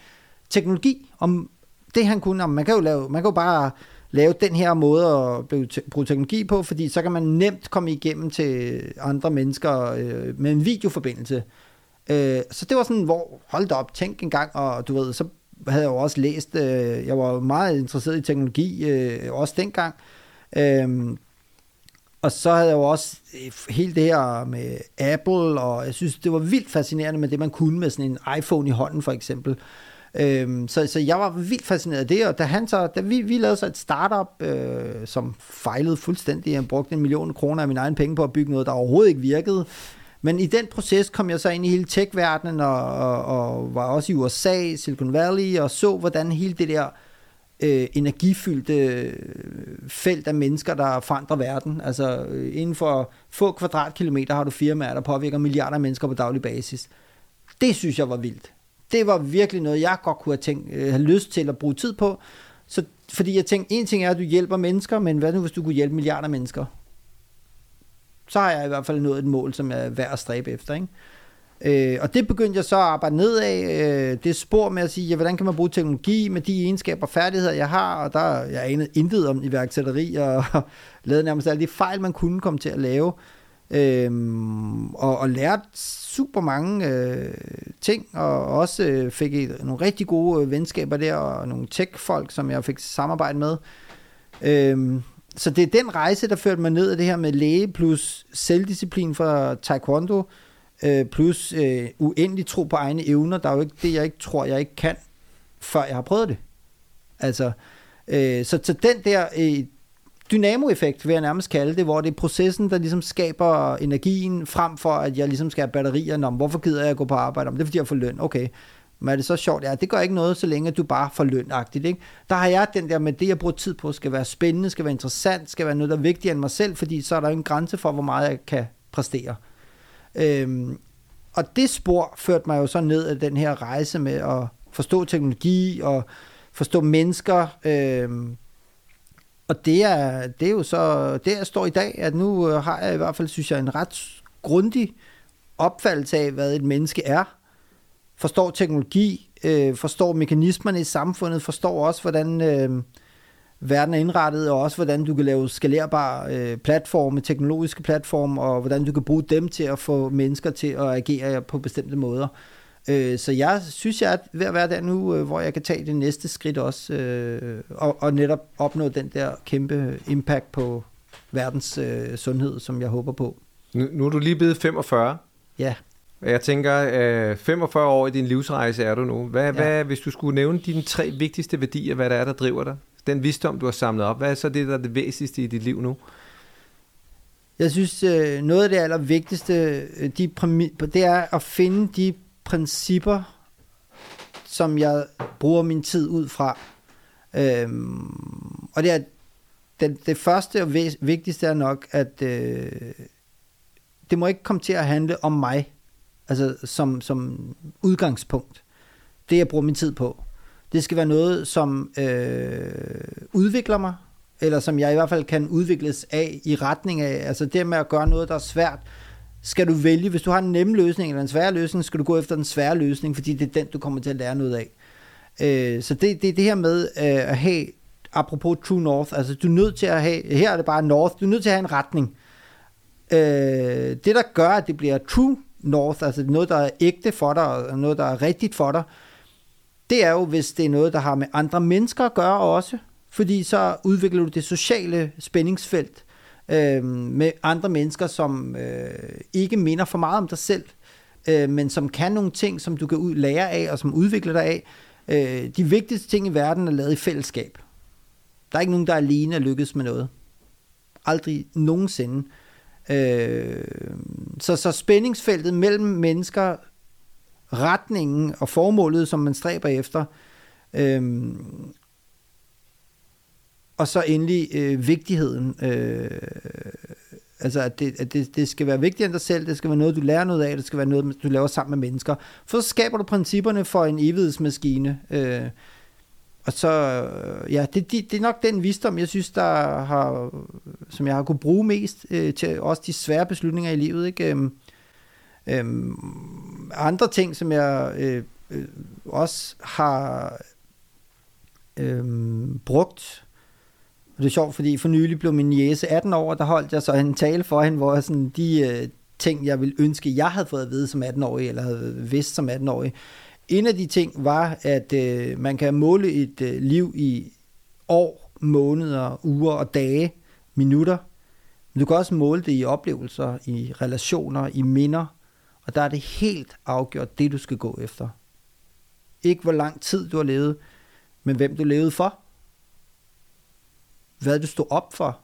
teknologi, om det han kunne. Om man kan jo lave, man kan jo bare lave den her måde at bruge teknologi på, fordi så kan man nemt komme igennem til andre mennesker øh, med en videoforbindelse. Øh, så det var sådan, hvor hold da op, tænk en gang, og du ved, så havde jeg jo også læst, øh, jeg var meget interesseret i teknologi, øh, også dengang. Øh, og så havde jeg jo også øh, helt det her med Apple, og jeg synes, det var vildt fascinerende med det, man kunne med sådan en iPhone i hånden, for eksempel. Øhm, så, så jeg var vildt fascineret af det, og da, han så, da vi, vi lavede så et startup, øh, som fejlede fuldstændig, jeg brugte en million kroner af min egen penge på at bygge noget, der overhovedet ikke virkede, men i den proces kom jeg så ind i hele tech-verdenen, og, og, og var også i USA, Silicon Valley, og så, hvordan hele det der øh, energifyldte øh, felt af mennesker, der forandrer verden. Altså øh, inden for få kvadratkilometer har du firmaer, der påvirker milliarder af mennesker på daglig basis. Det synes jeg var vildt. Det var virkelig noget, jeg godt kunne have, tænkt, øh, have lyst til at bruge tid på. Så, fordi jeg tænkte, en ting er, at du hjælper mennesker, men hvad nu, hvis du kunne hjælpe milliarder af mennesker? Så har jeg i hvert fald nået et mål, som er værd at stræbe efter. Ikke? Øh, og det begyndte jeg så at arbejde ned af, øh, det spor med at sige, ja, hvordan kan man bruge teknologi med de egenskaber og færdigheder, jeg har, og der jeg anede intet om iværksætteri, og, og lavede nærmest alle de fejl, man kunne komme til at lave, øh, og, og lærte super mange øh, ting, og også øh, fik et, nogle rigtig gode øh, venskaber der, og nogle tech-folk, som jeg fik samarbejde med. Øhm, så det er den rejse, der førte mig ned af det her med læge plus selvdisciplin fra taekwondo, øh, plus øh, uendelig tro på egne evner. Der er jo ikke det, jeg ikke tror, jeg ikke kan, før jeg har prøvet det. Altså, øh, så, så den der øh, dynamoeffekt, vil jeg nærmest kalde det, hvor det er processen, der ligesom skaber energien, frem for at jeg ligesom skal have batterier. Nå, hvorfor gider jeg at gå på arbejde? Om det er, fordi jeg får løn. Okay, men er det så sjovt? Ja, det gør ikke noget, så længe du bare får lønagtigt. Ikke? Der har jeg den der med, det jeg bruger tid på, skal være spændende, skal være interessant, skal være noget, der er vigtigere end mig selv, fordi så er der en grænse for, hvor meget jeg kan præstere. Øhm, og det spor førte mig jo så ned af den her rejse med at forstå teknologi og forstå mennesker. øh, og det er, det er jo så det jeg står i dag, at nu øh, har jeg i hvert fald, synes jeg, en ret grundig opfattelse af, hvad et menneske er. Forstår teknologi, øh, forstår mekanismerne i samfundet, forstår også, hvordan... Øh, verden er indrettet, og også hvordan du kan lave skalerbare øh, platforme, teknologiske platforme, og hvordan du kan bruge dem til at få mennesker til at agere på bestemte måder. Øh, så jeg synes, jeg er ved at være der nu, øh, hvor jeg kan tage det næste skridt også, øh, og, og netop opnå den der kæmpe impact på verdens øh, sundhed, som jeg håber på. Nu, nu er du lige blevet 45. Ja. Jeg tænker, øh, 45 år i din livsrejse er du nu. Hvad, ja. hvad, hvis du skulle nævne dine tre vigtigste værdier, hvad der er, der driver dig? den visdom, du har samlet op, hvad er så det, der er det væsentligste i dit liv nu? Jeg synes, øh, noget af det allervigtigste, øh, de det er at finde de principper, som jeg bruger min tid ud fra. Øhm, og det er det, det første og vigtigste er nok, at øh, det må ikke komme til at handle om mig, altså som, som udgangspunkt. Det jeg bruger min tid på. Det skal være noget, som øh, udvikler mig, eller som jeg i hvert fald kan udvikles af i retning af. Altså det med at gøre noget, der er svært, skal du vælge, hvis du har en nem løsning eller en svær løsning, skal du gå efter den svære løsning, fordi det er den, du kommer til at lære noget af. Øh, så det, det det her med øh, at have, apropos True North, altså du er nødt til at have, her er det bare North, du er nødt til at have en retning. Øh, det, der gør, at det bliver True North, altså noget, der er ægte for dig, og noget, der er rigtigt for dig, det er jo, hvis det er noget, der har med andre mennesker at gøre også, fordi så udvikler du det sociale spændingsfelt øh, med andre mennesker, som øh, ikke minder for meget om dig selv, øh, men som kan nogle ting, som du kan ud, lære af, og som udvikler dig af. Øh, de vigtigste ting i verden er lavet i fællesskab. Der er ikke nogen, der alene er lykkes med noget. Aldrig nogensinde. Øh, så, så spændingsfeltet mellem mennesker, retningen og formålet, som man stræber efter, øh, og så endelig øh, vigtigheden. Øh, altså, at, det, at det, det skal være vigtigere end dig selv, det skal være noget, du lærer noget af, det skal være noget, du laver sammen med mennesker. For så skaber du principperne for en evighedsmaskine. Øh, og så, øh, ja, det, det, det er nok den visdom, jeg synes, der har, som jeg har kunne bruge mest øh, til også de svære beslutninger i livet. Ikke? Øhm, øhm, andre ting, som jeg øh, øh, også har øh, brugt, og det er sjovt, fordi for nylig blev min jæse 18 år, og der holdt jeg så en tale for hende, hvor jeg sådan, de øh, ting, jeg ville ønske, jeg havde fået at vide som 18-årig, eller havde vidst som 18-årig, en af de ting var, at øh, man kan måle et øh, liv i år, måneder, uger og dage, minutter. Men du kan også måle det i oplevelser, i relationer, i minder. Og der er det helt afgjort det, du skal gå efter. Ikke hvor lang tid du har levet, men hvem du levede for. Hvad du stod op for.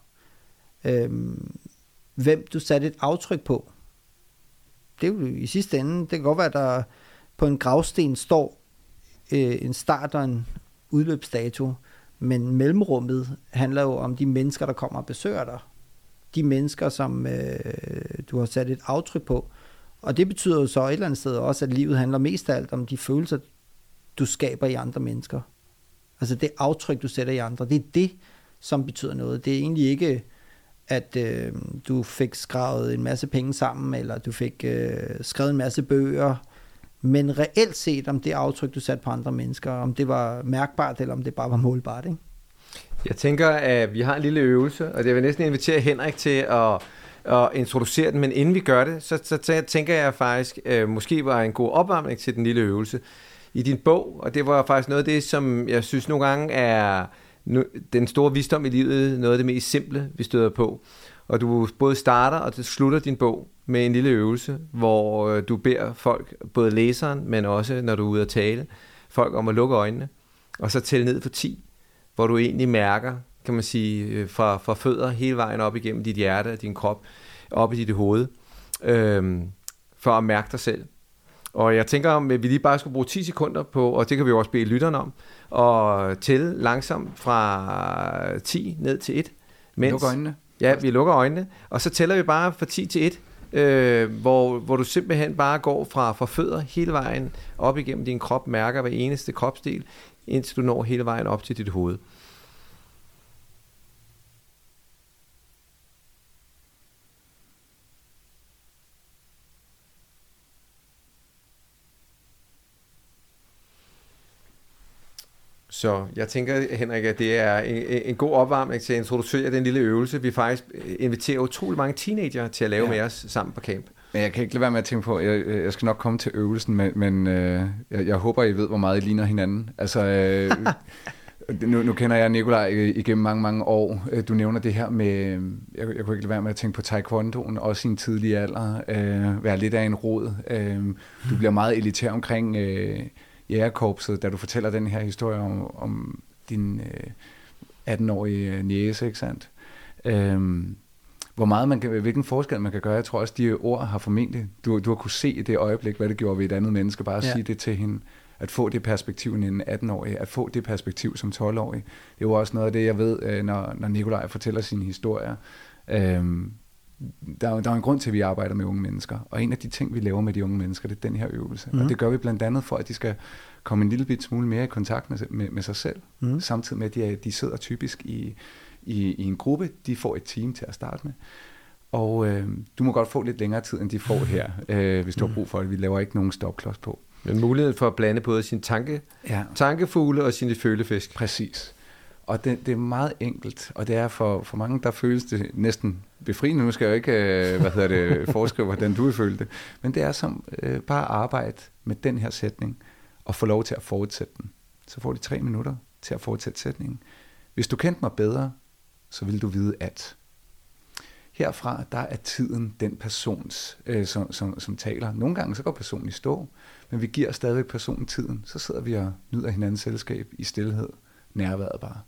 Øhm, hvem du satte et aftryk på. Det er jo i sidste ende, det kan godt være, der på en gravsten står øh, en start og en udløbsdato, men mellemrummet handler jo om de mennesker, der kommer og besøger dig. De mennesker, som øh, du har sat et aftryk på. Og det betyder jo så et eller andet sted også, at livet handler mest af alt om de følelser, du skaber i andre mennesker. Altså det aftryk, du sætter i andre. Det er det, som betyder noget. Det er egentlig ikke, at øh, du fik skrevet en masse penge sammen, eller du fik øh, skrevet en masse bøger, men reelt set, om det aftryk, du satte på andre mennesker, om det var mærkbart, eller om det bare var målbart, ikke? Jeg tænker, at vi har en lille øvelse, og jeg vil næsten invitere Henrik til at, at introducere den, men inden vi gør det, så, så tænker jeg faktisk, øh, måske var en god opvarmning til den lille øvelse i din bog, og det var faktisk noget af det, som jeg synes nogle gange er den store visdom i livet, noget af det mest simple, vi støder på. Og du både starter og slutter din bog med en lille øvelse, hvor øh, du beder folk, både læseren, men også når du er ude at tale, folk om at lukke øjnene, og så tælle ned for 10, hvor du egentlig mærker, kan man sige, øh, fra, fra fødder hele vejen op igennem dit hjerte og din krop, op i dit hoved, øhm, for at mærke dig selv. Og jeg tænker, om vi lige bare skulle bruge 10 sekunder på, og det kan vi også bede lytterne om, og tælle langsomt fra 10 ned til 1. Mens, Luk øjnene. Ja, vi lukker øjnene, og så tæller vi bare fra 10 til 1, øh, hvor, hvor du simpelthen bare går fra, fra fødder hele vejen op igennem din krop, mærker hver eneste kropsdel, indtil du når hele vejen op til dit hoved. Så jeg tænker, Henrik, at det er en, en god opvarmning til at introducere den lille øvelse. Vi faktisk inviterer utrolig mange teenager til at lave ja. med os sammen på camp. Men jeg kan ikke lade være med at tænke på, jeg, jeg skal nok komme til øvelsen, men, men øh, jeg, jeg håber, I ved, hvor meget I ligner hinanden. Altså, øh, nu, nu kender jeg Nikolaj igennem mange, mange år. Du nævner det her med, jeg, jeg kunne ikke lade være med at tænke på taekwondoen, også i en tidlig alder, øh, være lidt af en rod. Øh, du bliver meget elitær omkring... Øh, jægerkorpset, da du fortæller den her historie om, om din øh, 18-årige niece, ikke sandt? Øhm, hvor meget man kan, hvilken forskel man kan gøre. Jeg tror også, de ord har formentlig, du, du har kunne se i det øjeblik, hvad det gjorde ved et andet menneske, bare at ja. sige det til hende, at få det perspektiv i en 18-årig, at få det perspektiv som 12-årig. Det er jo også noget af det, jeg ved, øh, når, når Nikolaj fortæller sine historier. Øhm, der, er, der er en grund til, at vi arbejder med unge mennesker, og en af de ting, vi laver med de unge mennesker, det er den her øvelse. Mm. Og det gør vi blandt andet for, at de skal komme en lille bit smule mere i kontakt med, med, med sig selv, mm. samtidig med, at de, de sidder typisk i, i, i en gruppe, de får et team til at starte med. Og øh, du må godt få lidt længere tid, end de får her, øh, hvis du har brug for det. Vi laver ikke nogen stopklods på. Men muligheden for at blande både sin tanke, ja. tankefugle og sine følefisk. Præcis. Og det, det er meget enkelt, og det er for, for mange, der føles det næsten befriende. Nu skal jeg jo ikke øh, hvad hedder det, foreskrive, hvordan du føle det. Men det er som øh, bare arbejde med den her sætning, og få lov til at fortsætte den. så får de tre minutter til at fortsætte sætningen. Hvis du kendte mig bedre, så vil du vide, at herfra, der er tiden den persons, øh, som, som, som taler. Nogle gange så går personen i stå, men vi giver stadig personen tiden. Så sidder vi og nyder hinandens selskab i stillhed, nærværet bare.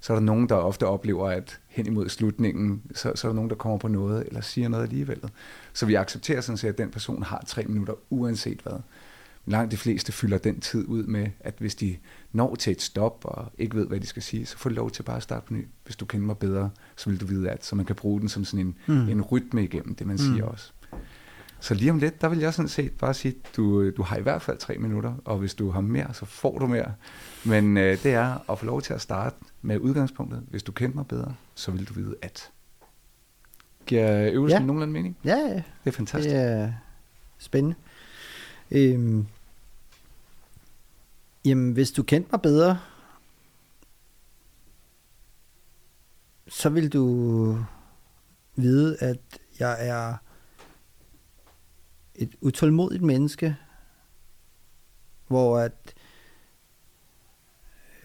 Så er der nogen, der ofte oplever, at hen imod slutningen, så, så er der nogen, der kommer på noget, eller siger noget alligevel. Så vi accepterer sådan set, at den person har tre minutter, uanset hvad. Langt de fleste fylder den tid ud med, at hvis de når til et stop og ikke ved, hvad de skal sige, så får de lov til bare at starte på ny. Hvis du kender mig bedre, så vil du vide at, så man kan bruge den som sådan en, mm. en rytme igennem det, man mm. siger også. Så lige om lidt, der vil jeg sådan set bare sige, du, du har i hvert fald tre minutter, og hvis du har mere, så får du mere. Men øh, det er at få lov til at starte med udgangspunktet. Hvis du kender mig bedre, så vil du vide at. Giver øvelsen ja. nogenlunde mening? Ja, ja. Det er fantastisk. Det er spændende. Øhm, jamen, hvis du kendte mig bedre, så vil du vide, at jeg er et utålmodigt menneske, hvor at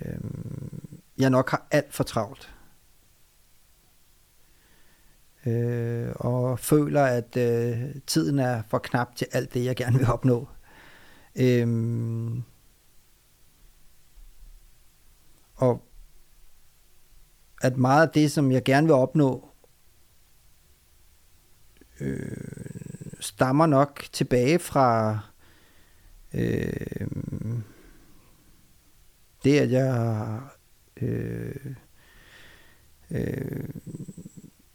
øhm, jeg nok har alt for travlt. Øh, og føler, at øh, tiden er for knap til alt det, jeg gerne vil opnå. Øh, og at meget af det, som jeg gerne vil opnå, øh, stammer nok tilbage fra øh, det, at jeg øh, øh,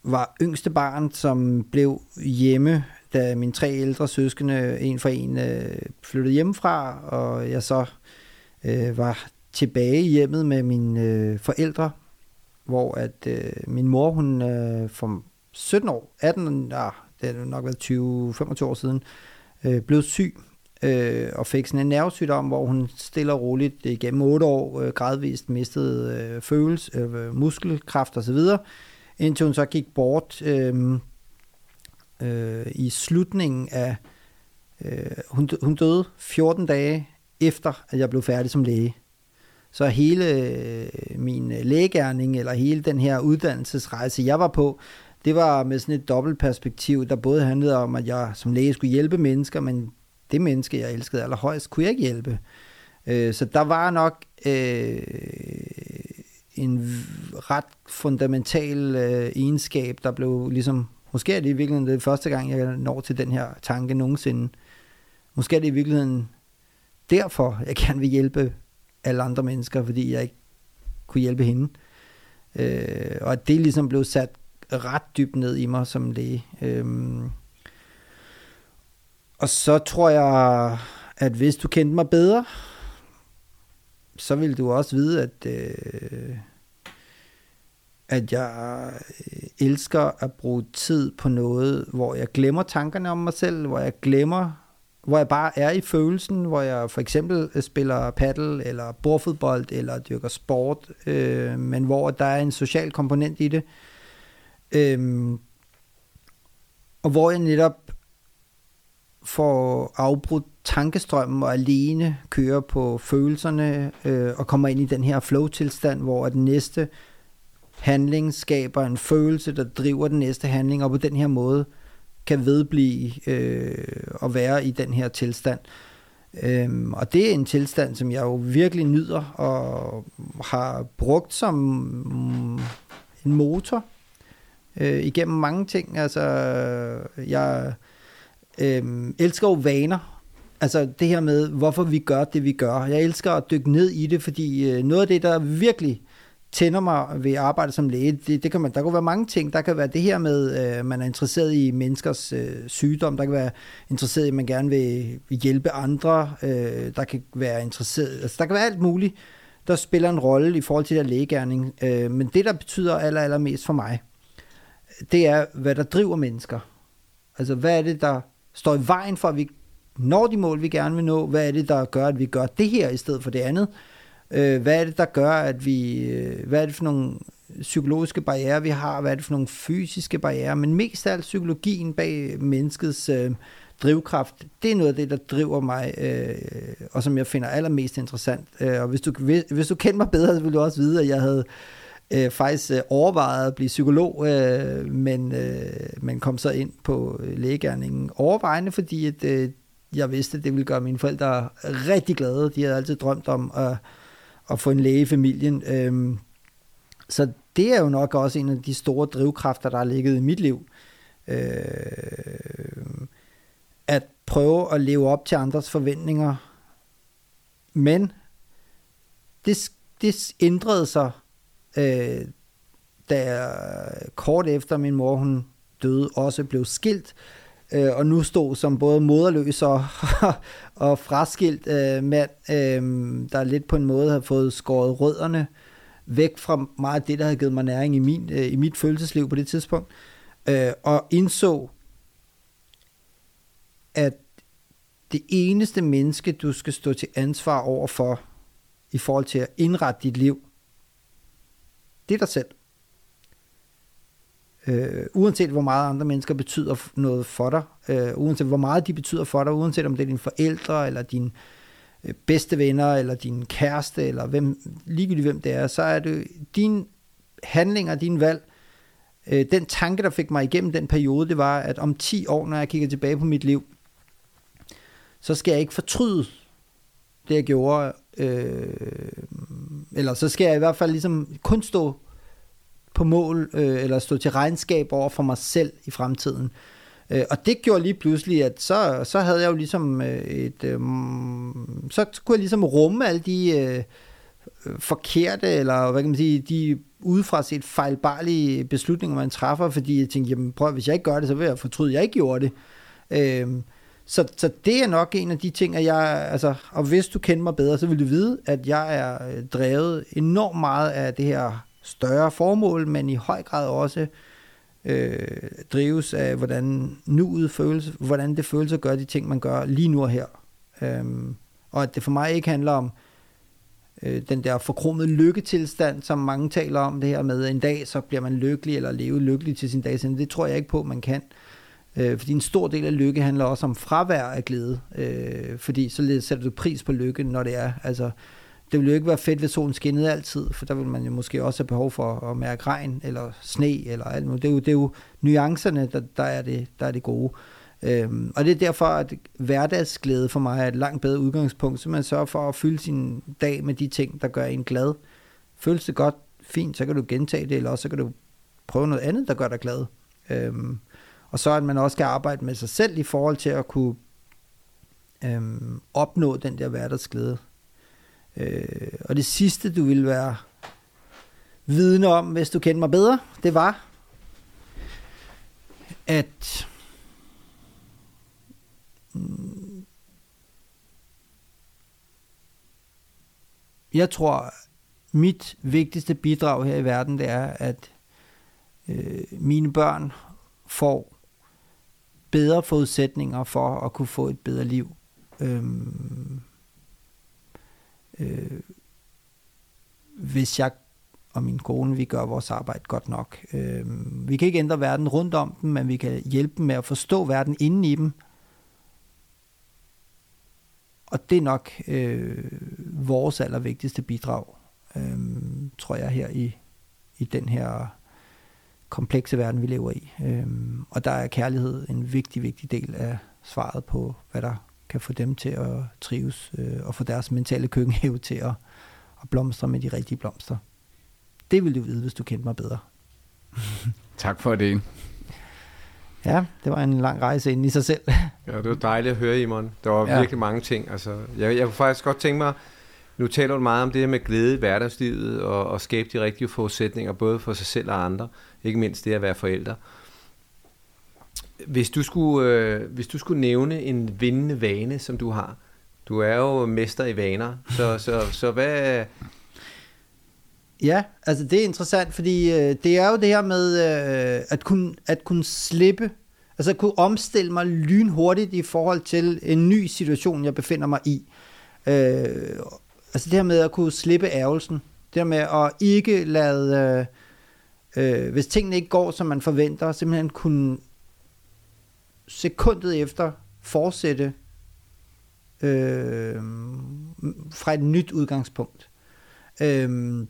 var yngste barn, som blev hjemme, da mine tre ældre søskende en for en øh, flyttede hjemmefra, og jeg så øh, var tilbage i hjemmet med mine øh, forældre, hvor at øh, min mor, hun øh, for 17 år, 18, ah, det er nok været 20-25 år siden, øh, blev syg øh, og fik sådan en nervesygdom, hvor hun stille og roligt igennem otte år øh, gradvist mistede øh, følelse, øh, muskelkraft osv., indtil hun så gik bort øh, øh, i slutningen af, øh, hun, hun døde 14 dage efter, at jeg blev færdig som læge. Så hele øh, min øh, lægegærning, eller hele den her uddannelsesrejse, jeg var på, det var med sådan et dobbelt perspektiv, der både handlede om, at jeg som læge skulle hjælpe mennesker, men det menneske, jeg elskede allerhøjst, kunne jeg ikke hjælpe. Øh, så der var nok øh, en ret fundamental øh, egenskab, der blev ligesom, måske er det i virkeligheden det første gang, jeg når til den her tanke nogensinde. Måske er det i virkeligheden derfor, jeg gerne vil hjælpe alle andre mennesker, fordi jeg ikke kunne hjælpe hende. Øh, og at det ligesom blev sat ret dybt ned i mig som læge. Øh, og så tror jeg, at hvis du kendte mig bedre, så vil du også vide, at, øh, at jeg øh, elsker at bruge tid på noget, hvor jeg glemmer tankerne om mig selv, hvor jeg glemmer, hvor jeg bare er i følelsen, hvor jeg for eksempel øh, spiller paddle, eller bordfodbold, eller dyrker sport, øh, men hvor der er en social komponent i det. Øh, og hvor jeg netop får afbrudt tankestrømmen og alene kører på følelserne øh, og kommer ind i den her flow-tilstand, hvor den næste handling skaber en følelse, der driver den næste handling, og på den her måde kan vedblive øh, at være i den her tilstand. Øhm, og det er en tilstand, som jeg jo virkelig nyder og har brugt som mm, en motor øh, igennem mange ting. Altså, jeg øh, Øhm, elsker jo vaner. Altså det her med, hvorfor vi gør det, vi gør. Jeg elsker at dykke ned i det, fordi øh, noget af det, der virkelig tænder mig ved at arbejde som læge, det, det kan man, der kan være mange ting. Der kan være det her med, øh, man er interesseret i menneskers øh, sygdom. Der kan være interesseret i, at man gerne vil hjælpe andre. Øh, der kan være interesseret, altså der kan være alt muligt, der spiller en rolle i forhold til der lægegærning. Øh, men det, der betyder aller, allermest for mig, det er, hvad der driver mennesker. Altså, hvad er det, der står i vejen for, at vi når de mål, vi gerne vil nå? Hvad er det, der gør, at vi gør det her i stedet for det andet? Øh, hvad er det, der gør, at vi... Øh, hvad er det for nogle psykologiske barriere, vi har? Hvad er det for nogle fysiske barriere? Men mest af alt psykologien bag menneskets øh, drivkraft, det er noget af det, der driver mig, øh, og som jeg finder allermest interessant. Øh, og hvis du, hvis, hvis du kender mig bedre, så vil du også vide, at jeg havde øh, Øh, faktisk øh, overvejede at blive psykolog, øh, men, øh, men kom så ind på øh, lægegærningen overvejende, fordi at, øh, jeg vidste, at det ville gøre mine forældre rigtig glade. De havde altid drømt om at, at få en læge i familien. Øh, så det er jo nok også en af de store drivkræfter, der har ligget i mit liv. Øh, at prøve at leve op til andres forventninger. Men det, det ændrede sig, øh, da jeg kort efter min mor hun døde, også blev skilt, øh, og nu stod som både moderløs og, og fraskilt øh, mand, øh, der lidt på en måde havde fået skåret rødderne væk fra meget af det, der havde givet mig næring i, min, øh, i mit følelsesliv på det tidspunkt, øh, og indså, at det eneste menneske, du skal stå til ansvar over for, i forhold til at indrette dit liv, det er dig selv. Øh, uanset hvor meget andre mennesker betyder noget for dig, øh, uanset hvor meget de betyder for dig, uanset om det er dine forældre, eller dine øh, bedste venner, eller din kæreste, eller hvem, ligegyldigt hvem det er, så er det din handlinger, din valg, øh, den tanke, der fik mig igennem den periode, det var, at om 10 år, når jeg kigger tilbage på mit liv, så skal jeg ikke fortryde det, jeg gjorde. Øh, eller så skal jeg i hvert fald ligesom kun stå på mål, øh, eller stå til regnskab over for mig selv i fremtiden. Øh, og det gjorde lige pludselig, at så, så havde jeg jo ligesom øh, et... Øh, mm, så kunne jeg ligesom rumme alle de øh, øh, forkerte, eller hvad kan man sige, de udefra set fejlbarlige beslutninger, man træffer, fordi jeg tænkte, jamen prøv, hvis jeg ikke gør det, så vil jeg fortryde, at jeg ikke gjorde det. Øh, så, så det er nok en af de ting, at jeg, altså, og hvis du kender mig bedre, så vil du vide, at jeg er øh, drevet enormt meget af det her større formål, men i høj grad også øh, drives af, hvordan nuet føles, hvordan det føles at gøre de ting, man gør lige nu og her. Øhm, og at det for mig ikke handler om øh, den der forkromede lykketilstand, som mange taler om det her med, en dag så bliver man lykkelig, eller leve lykkelig til sin dag. Det tror jeg ikke på, man kan. Øh, Øh, fordi en stor del af lykke handler også om fravær af glæde. Øh, fordi så sætter du pris på lykke, når det er. Altså, det vil jo ikke være fedt, hvis solen skinnede altid, for der vil man jo måske også have behov for at mærke regn, eller sne, eller alt muligt. Det er jo, det er jo nuancerne, der, der, er det, der er det gode. Øhm, og det er derfor, at hverdagsglæde for mig er et langt bedre udgangspunkt, så man sørger for at fylde sin dag med de ting, der gør en glad. Føles det godt, fint, så kan du gentage det, eller også så kan du prøve noget andet, der gør dig glad. Øhm, og så at man også skal arbejde med sig selv i forhold til at kunne øhm, opnå den der hverdagsglæde. Øh, og det sidste, du ville være vidne om, hvis du kendte mig bedre, det var, at mm, jeg tror, mit vigtigste bidrag her i verden, det er, at øh, mine børn får bedre forudsætninger for at kunne få et bedre liv. Øhm, øh, hvis jeg og min kone, vi gør vores arbejde godt nok. Øhm, vi kan ikke ændre verden rundt om dem, men vi kan hjælpe dem med at forstå verden inden i dem. Og det er nok øh, vores allervigtigste bidrag, øh, tror jeg, her i, i den her komplekse verden, vi lever i. Øhm, og der er kærlighed en vigtig, vigtig del af svaret på, hvad der kan få dem til at trives øh, og få deres mentale køkkenhave til at, at blomstre med de rigtige blomster. Det vil du vide, hvis du kendte mig bedre. tak for det. Ja, det var en lang rejse ind i sig selv. ja, det var dejligt at høre, Imon. Der var ja. virkelig mange ting. Altså, jeg, jeg kunne faktisk godt tænke mig, nu taler du meget om det her med glæde i hverdagslivet og, og skabe de rigtige forudsætninger, både for sig selv og andre. Ikke mindst det at være forældre. Hvis du skulle, øh, hvis du skulle nævne en vindende vane, som du har, du er jo mester i vaner, så, så, så hvad... Ja, altså det er interessant, fordi øh, det er jo det her med øh, at, kunne, at kunne slippe, altså at kunne omstille mig lynhurtigt i forhold til en ny situation, jeg befinder mig i. Øh, altså det her med at kunne slippe ærgelsen, det her med at ikke lade, øh, øh, hvis tingene ikke går, som man forventer, simpelthen kunne sekundet efter fortsætte øh, fra et nyt udgangspunkt. Øh,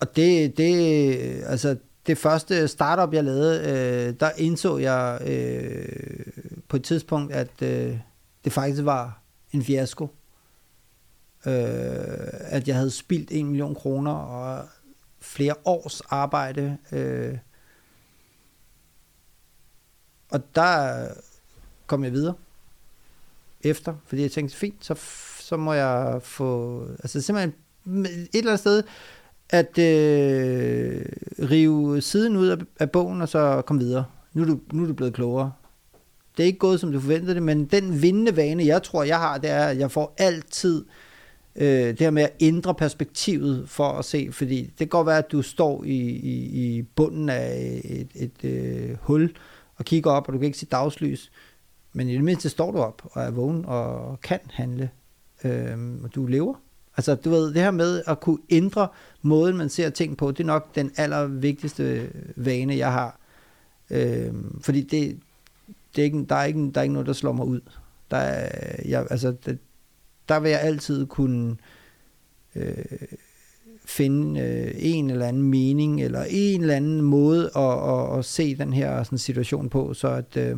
og det, det, altså, det første startup, jeg lavede, øh, der indså jeg øh, på et tidspunkt, at øh, det faktisk var en fiasko. Øh, at jeg havde spildt en million kroner og flere års arbejde. Øh, og der kom jeg videre efter, fordi jeg tænkte, fint, så, så må jeg få, altså simpelthen et eller andet sted, at øh, rive siden ud af, af bogen, og så komme videre. Nu er, du, nu er du blevet klogere. Det er ikke gået, som du forventede det, men den vindende vane, jeg tror, jeg har, det er, at jeg får altid øh, Øh, det her med at ændre perspektivet for at se, fordi det kan godt være, at du står i, i, i bunden af et, et, et øh, hul og kigger op, og du kan ikke se dagslys, men i det mindste står du op og er vågen og kan handle, øh, og du lever. Altså, du ved, det her med at kunne ændre måden, man ser ting på, det er nok den allervigtigste vane, jeg har. Øh, fordi det, det er ikke, der, er ikke, der er ikke noget, der slår mig ud. Der, er, jeg, altså, det, der vil jeg altid kunne øh, finde øh, en eller anden mening, eller en eller anden måde at, at, at se den her sådan, situation på, så at, øh,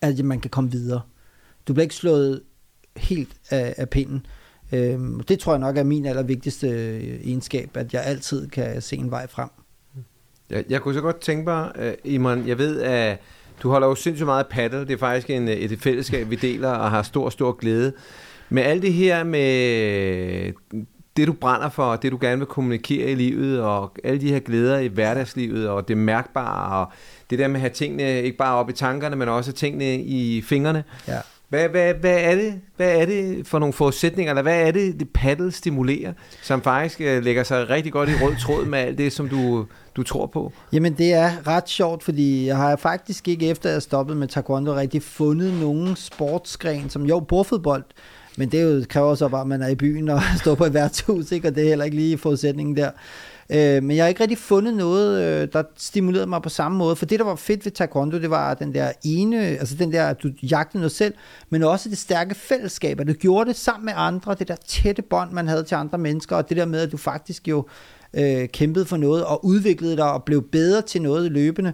at man kan komme videre. Du bliver ikke slået helt af, af pinden. Øhm, det tror jeg nok er min allervigtigste øh, egenskab, at jeg altid kan se en vej frem. Jeg, jeg kunne så godt tænke mig, øh, uh, Iman, jeg ved, at du holder jo sindssygt meget paddle. Det er faktisk en, øh, et fællesskab, vi deler og har stor, stor glæde. Med alt det her med det, du brænder for, det, du gerne vil kommunikere i livet, og alle de her glæder i hverdagslivet, og det mærkbare, og det der med at have tingene ikke bare op i tankerne, men også tingene i fingrene. Ja. Hvad, hvad, hvad, er det, hvad er det for nogle forudsætninger, eller hvad er det, det paddle stimulerer, som faktisk uh, lægger sig rigtig godt i rød tråd med alt det, som du, du tror på? Jamen det er ret sjovt, fordi jeg har faktisk ikke efter at jeg stoppet med taekwondo rigtig fundet nogen sportsgren, som jo bordfodbold, men det jo, kræver så bare, at man er i byen og står på et værtshus, ikke? og det er heller ikke lige forudsætningen der. Øh, men jeg har ikke rigtig fundet noget, øh, der stimulerede mig på samme måde. For det, der var fedt ved taekwondo, det var den der ene, altså den der, at du jagtede noget selv, men også det stærke fællesskab, at du gjorde det sammen med andre, det der tætte bånd, man havde til andre mennesker, og det der med, at du faktisk jo øh, kæmpede for noget, og udviklede dig, og blev bedre til noget løbende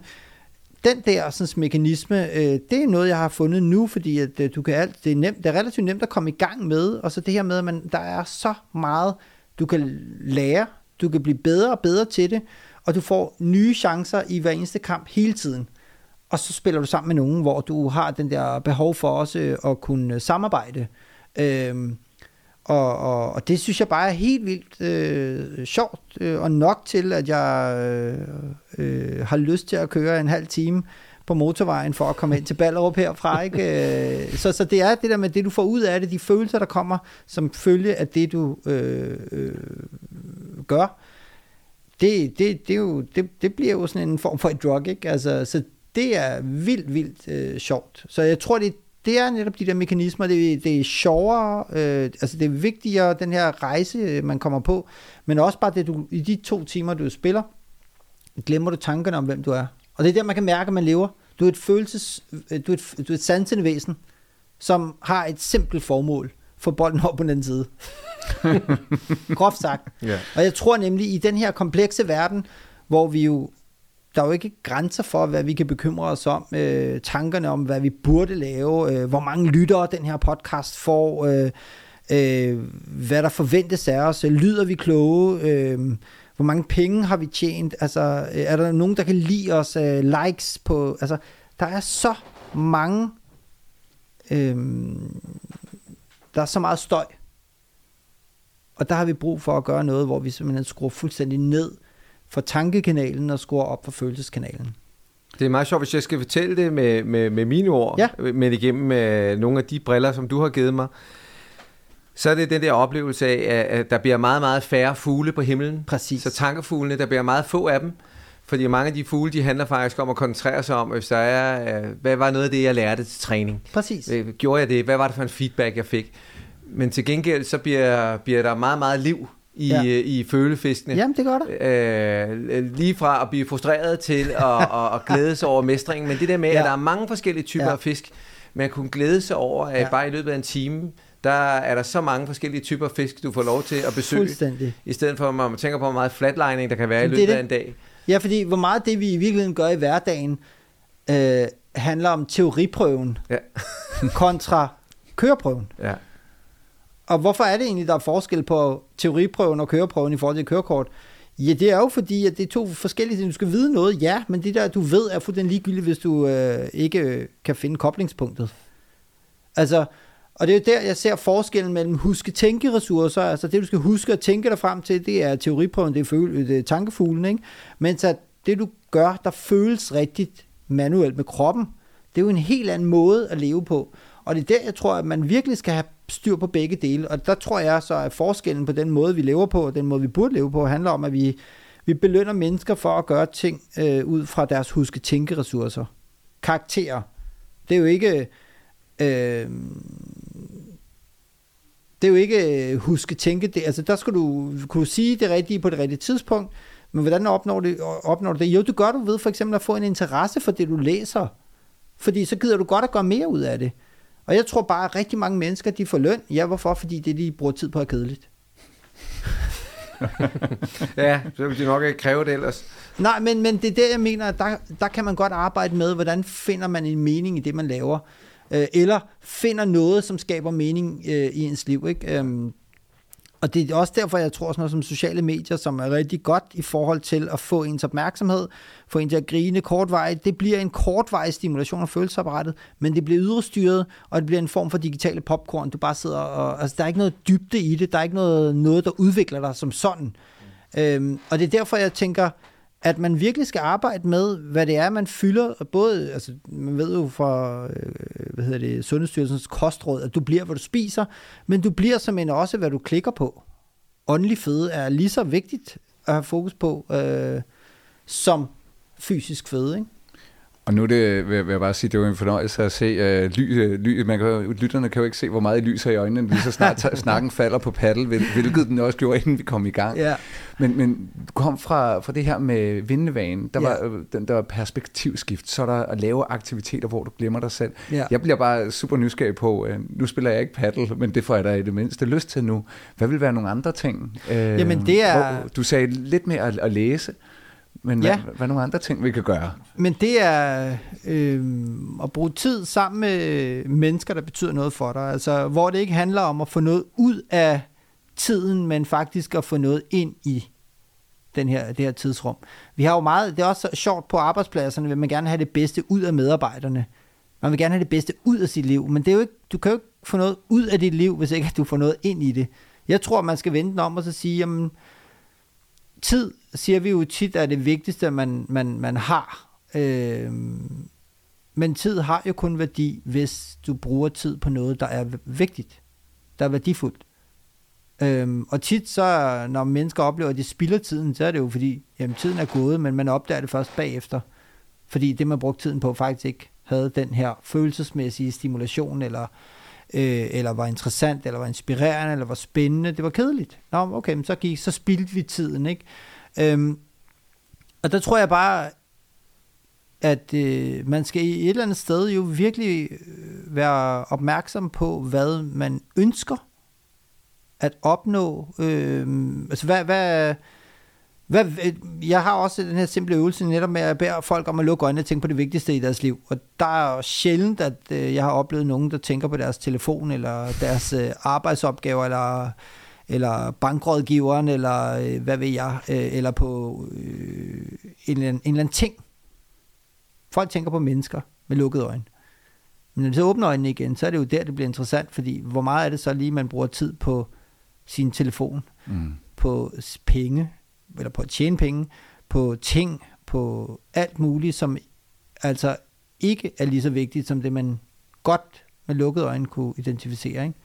den der sådan, mekanisme, øh, det er noget, jeg har fundet nu, fordi at, øh, du kan alt, det, er nemt, det er relativt nemt at komme i gang med, og så det her med, at man, der er så meget, du kan lære, du kan blive bedre og bedre til det, og du får nye chancer i hver eneste kamp hele tiden. Og så spiller du sammen med nogen, hvor du har den der behov for også øh, at kunne øh, samarbejde. Øhm, og, og, og det synes jeg bare er helt vildt øh, sjovt, øh, og nok til, at jeg øh, øh, har lyst til at køre en halv time på motorvejen for at komme ind til Ballerup herfra. Ikke? Øh, så, så det er det der med det, du får ud af det, de følelser, der kommer som følge af det, du øh, øh, gør. Det, det, det, er jo, det, det bliver jo sådan en form for et drug, ikke? Altså, så det er vildt, vildt øh, sjovt. Så jeg tror, det, det er netop de der mekanismer, det, det er sjovere, øh, altså det er vigtigere, den her rejse, man kommer på, men også bare det, du, i de to timer, du spiller, glemmer du tankerne om, hvem du er. Og det er der, man kan mærke, at man lever. Du er et følelses, du er et, du er et sansende væsen, som har et simpelt formål. Få bolden op på den side. Groft sagt. Ja. Og jeg tror nemlig, i den her komplekse verden, hvor vi jo der er jo ikke grænser for, hvad vi kan bekymre os om, øh, tankerne om, hvad vi burde lave, øh, hvor mange lyttere den her podcast får, øh, øh, hvad der forventes af os, øh, lyder vi kloge, øh, hvor mange penge har vi tjent, altså øh, er der nogen, der kan lide os, øh, likes på, altså der er så mange, øh, der er så meget støj, og der har vi brug for at gøre noget, hvor vi simpelthen skruer fuldstændig ned for tankekanalen og skruer op for følelseskanalen. Det er meget sjovt, hvis jeg skal fortælle det med, med, med mine ord, Ja. men igennem med nogle af de briller, som du har givet mig, så er det den der oplevelse af, at- at der bliver meget, meget færre fugle på himlen. Præcis. Så tankefuglene, der bliver meget få af dem, fordi mange af de fugle, de handler faktisk om at koncentrere sig om, hvis der er, øh, hvad var noget af det, jeg lærte til træning? Præcis. Øh, Gjorde jeg det? Hvad var det for en feedback, jeg fik? Men til gengæld, så bliver, bliver der meget, meget liv i, Ja. ja. i følefiskene. Jamen, det gør der. Øh, lige fra at blive frustreret til at, at, at glæde sig over mestringen. Men det der med, Ja. at der er mange forskellige typer Ja. af fisk, man kunne glæde sig over, at Ja. bare i løbet af en time, der er der så mange forskellige typer fisk, du får lov til at besøge. Fuldstændig. I stedet for, at man tænker på, hvor meget flatlining, der kan være i Men det løbet det. af en dag. Ja, fordi hvor meget det, vi i virkeligheden gør i hverdagen, øh, handler om teoriprøven Ja. kontra køreprøven. Ja. Og hvorfor er det egentlig, der er forskel på teoriprøven og køreprøven i forhold til kørekort? Ja, det er jo fordi, at det er to forskellige ting. Du skal vide noget, ja, men det der, du ved, er fuldstændig ligegyldigt, hvis du øh, ikke øh, kan finde koblingspunktet. Altså, og det er jo der, jeg ser forskellen mellem huske-tænke-ressourcer. Altså det, du skal huske at tænke dig frem til, det er teoriprøven, det er, føle, det er tankefuglen, ikke? Mens at det, du gør, der føles rigtigt manuelt med kroppen, det er jo en helt anden måde at leve på. Og det er der, jeg tror, at man virkelig skal have styr på begge dele. Og der tror jeg så, at forskellen på den måde, vi lever på, og den måde, vi burde leve på, handler om, at vi, vi belønner mennesker for at gøre ting øh, ud fra deres huske-tænke-ressourcer. Karakterer. Det er jo ikke... Øh, det er jo ikke øh, huske tænke det. Altså der skal du kunne sige det rigtige på det rigtige tidspunkt. Men hvordan opnår du, opnår du det? Jo, det gør du ved for eksempel at få en interesse for det, du læser. Fordi så gider du godt at gøre mere ud af det. Og jeg tror bare, at rigtig mange mennesker, de får løn. Ja, hvorfor? Fordi det, de bruger tid på, er kedeligt. ja, så vil de nok ikke kræve det ellers. Nej, men, men det er der, jeg mener, at der, der kan man godt arbejde med, hvordan finder man en mening i det, man laver. Øh, eller finder noget, som skaber mening øh, i ens liv. Ikke? Øhm, og det er også derfor, jeg tror, sådan noget som sociale medier, som er rigtig godt i forhold til at få ens opmærksomhed, få en til at grine kortvej. Det bliver en kortvej stimulation af følelsesapparatet, men det bliver yderstyret, og det bliver en form for digitale popcorn. Du bare sidder og... Altså, der er ikke noget dybde i det. Der er ikke noget, noget der udvikler dig som sådan. Øhm, og det er derfor, jeg tænker, at man virkelig skal arbejde med, hvad det er, man fylder. Både, altså, man ved jo fra øh, hvad hedder det, Sundhedsstyrelsens kostråd, at du bliver, hvad du spiser, men du bliver som en også, hvad du klikker på. Åndelig føde er lige så vigtigt at have fokus på, øh, som fysisk føde, ikke? Og nu er det, vil, jeg bare sige, det var en fornøjelse at se uh, ly, uh, ly, man kan, lytterne kan jo ikke se, hvor meget I lyser i øjnene, lige så snart snakken falder på paddle, hvil- hvilket den også gjorde, inden vi kom i gang. Ja. Men, men du kom fra, fra det her med vindevanen, der Ja. var øh, den der perspektivskift, så er der at lave aktiviteter, hvor du glemmer dig selv. Ja. Jeg bliver bare super nysgerrig på, øh, nu spiller jeg ikke paddle, men det får jeg da i det mindste lyst til nu. Hvad vil være nogle andre ting? Øh, Jamen, det er- Hvor, du sagde lidt mere at, at læse, men Ja. hvad, hvad er nogle andre ting, vi kan gøre? Men det er øh, at bruge tid sammen med mennesker, der betyder noget for dig. Altså, hvor det ikke handler om at få noget ud af tiden, men faktisk at få noget ind i den her, det her tidsrum. Vi har jo meget, det er også sjovt på arbejdspladserne, vil man gerne have det bedste ud af medarbejderne. Man vil gerne have det bedste ud af sit liv, men det er jo ikke, du kan jo ikke få noget ud af dit liv, hvis ikke du får noget ind i det. Jeg tror, man skal vente om og så sige, jamen, tid, siger vi jo tit, er det vigtigste, man, man, man har. Øh, men tid har jo kun værdi, hvis du bruger tid på noget, der er vigtigt, der er værdifuldt. Øhm, og tit så, når mennesker oplever, at de spilder tiden, så er det jo fordi, jamen tiden er gået, men man opdager det først bagefter. Fordi det, man brugte tiden på, faktisk ikke havde den her følelsesmæssige stimulation, eller, øh, eller var interessant, eller var inspirerende, eller var spændende. Det var kedeligt. Nå, okay, men så, gik, så spildte vi tiden, ikke? Øhm, og der tror jeg bare, at øh, man skal i et eller andet sted jo virkelig øh, være opmærksom på, hvad man ønsker at opnå. Øh, altså hvad, hvad, hvad, øh, jeg har også den her simple øvelse netop med at bære folk om at lukke øjnene og tænke på det vigtigste i deres liv. Og der er sjældent, at øh, jeg har oplevet nogen, der tænker på deres telefon, eller deres øh, arbejdsopgaver, eller, eller bankrådgiveren, eller øh, hvad ved jeg, øh, eller på øh, en, eller anden, en eller anden ting. Folk tænker på mennesker med lukkede øjne. Men når de så åbner øjnene igen, så er det jo der, det bliver interessant, fordi hvor meget er det så lige, man bruger tid på sin telefon, Mm. på penge, eller på at tjene penge, på ting, på alt muligt, som altså ikke er lige så vigtigt, som det man godt med lukkede øjne kunne identificere. Ikke?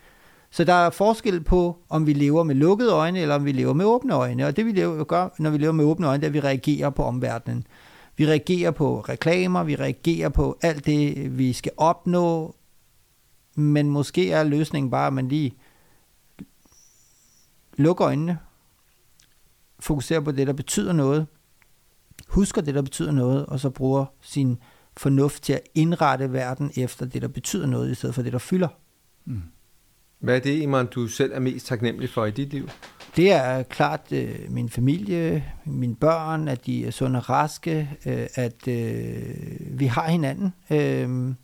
Så der er forskel på, om vi lever med lukkede øjne, eller om vi lever med åbne øjne. Og det vi lever, gør, når vi lever med åbne øjne, det er, at vi reagerer på omverdenen. Vi reagerer på reklamer, vi reagerer på alt det, vi skal opnå, men måske er løsningen bare, at man lige lukker øjnene, fokuserer på det, der betyder noget, husker det, der betyder noget, og så bruger sin fornuft til at indrette verden efter det, der betyder noget, i stedet for det, der fylder. Mm. Hvad er det, Iman, du selv er mest taknemmelig for i dit liv? Det er klart øh, min familie, mine børn, at de er sunde og raske, øh, at øh, vi har hinanden. Øhm,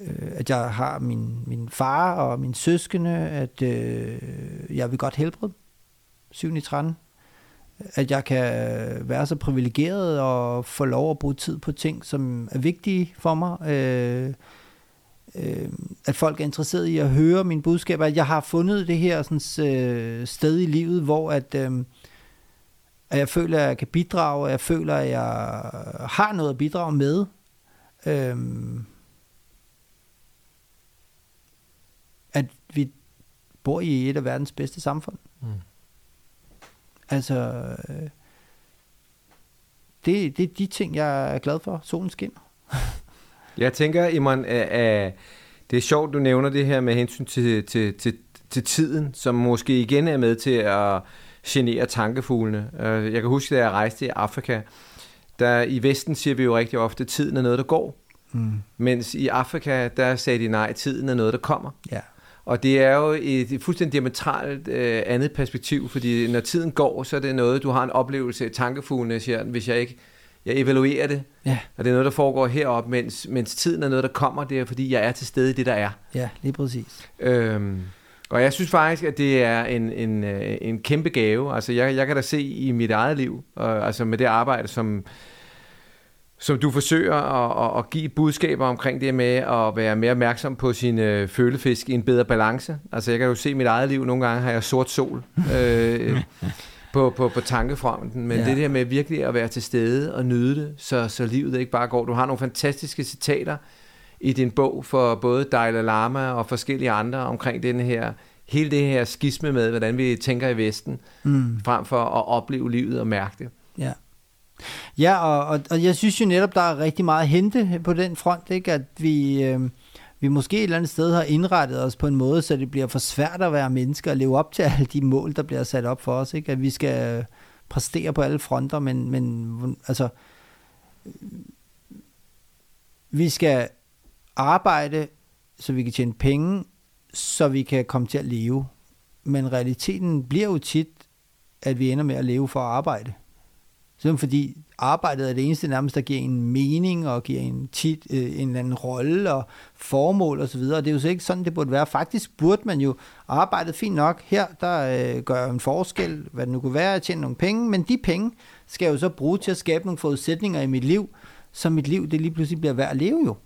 øh, at jeg har min, min far og min søskende, at øh, jeg vil godt helbrede 7 i 13. At jeg kan være så privilegeret og få lov at bruge tid på ting, som er vigtige for mig. Øh, øh, at folk er interesseret i at høre mine budskaber. At jeg har fundet det her sådan, øh, sted i livet, hvor at, øh, at jeg føler, at jeg kan bidrage, at jeg føler, at jeg har noget at bidrage med. Øh, at vi bor i et af verdens bedste samfund. Mm. Altså, øh, det, det er de ting, jeg er glad for. Solen skinner. Jeg tænker, Iman, at det er sjovt, du nævner det her med hensyn til, til, til, til tiden, som måske igen er med til at genere tankefuglene. Øh, jeg kan huske, da jeg rejste i Afrika, der i Vesten siger vi jo rigtig ofte, at tiden er noget, der går. Mm. Mens i Afrika, der sagde de nej, tiden er noget, der kommer. Ja. Og det er jo et fuldstændig diametralt øh, andet perspektiv, fordi når tiden går, så er det noget, du har en oplevelse af tankefuglene, siger, hvis jeg ikke jeg evaluerer det, ja. og det er noget, der foregår heroppe, mens, mens tiden er noget, der kommer, det er fordi, jeg er til stede i det, der er. Ja, lige præcis. Øhm, og jeg synes faktisk, at det er en, en, øh, en kæmpe gave. Altså, jeg, jeg kan da se i mit eget liv, og, altså med det arbejde, som, som du forsøger at, at, at give budskaber omkring det med at være mere opmærksom på sin øh, følefisk i en bedre balance. Altså, jeg kan jo se i mit eget liv, nogle gange har jeg sort sol. øh, på, på, på tankefronten, men ja. det der med virkelig at være til stede og nyde det, så, så livet ikke bare går. Du har nogle fantastiske citater i din bog for både Dalai Lama og forskellige andre omkring den her, hele det her skisme med, hvordan vi tænker i Vesten, mm. frem for at opleve livet og mærke det. Ja. Ja, og, og, og jeg synes jo netop, der er rigtig meget at hente på den front, ikke? at vi... Øh, vi måske et eller andet sted har indrettet os på en måde, så det bliver for svært at være mennesker og leve op til alle de mål, der bliver sat op for os. Ikke? At vi skal øh, præstere på alle fronter, men, men øh, altså, vi skal arbejde, så vi kan tjene penge, så vi kan komme til at leve. Men realiteten bliver jo tit, at vi ender med at leve for at arbejde. Sådan fordi arbejdet er det eneste nærmest, der giver en mening og giver en, tit, øh, en eller anden rolle og formål osv. Og, og det er jo så ikke sådan, det burde være. Faktisk burde man jo arbejde fint nok. Her, der øh, gør en forskel, hvad det nu kunne være, at tjene nogle penge, men de penge skal jeg jo så bruge til at skabe nogle forudsætninger i mit liv, så mit liv det lige pludselig bliver værd at leve jo.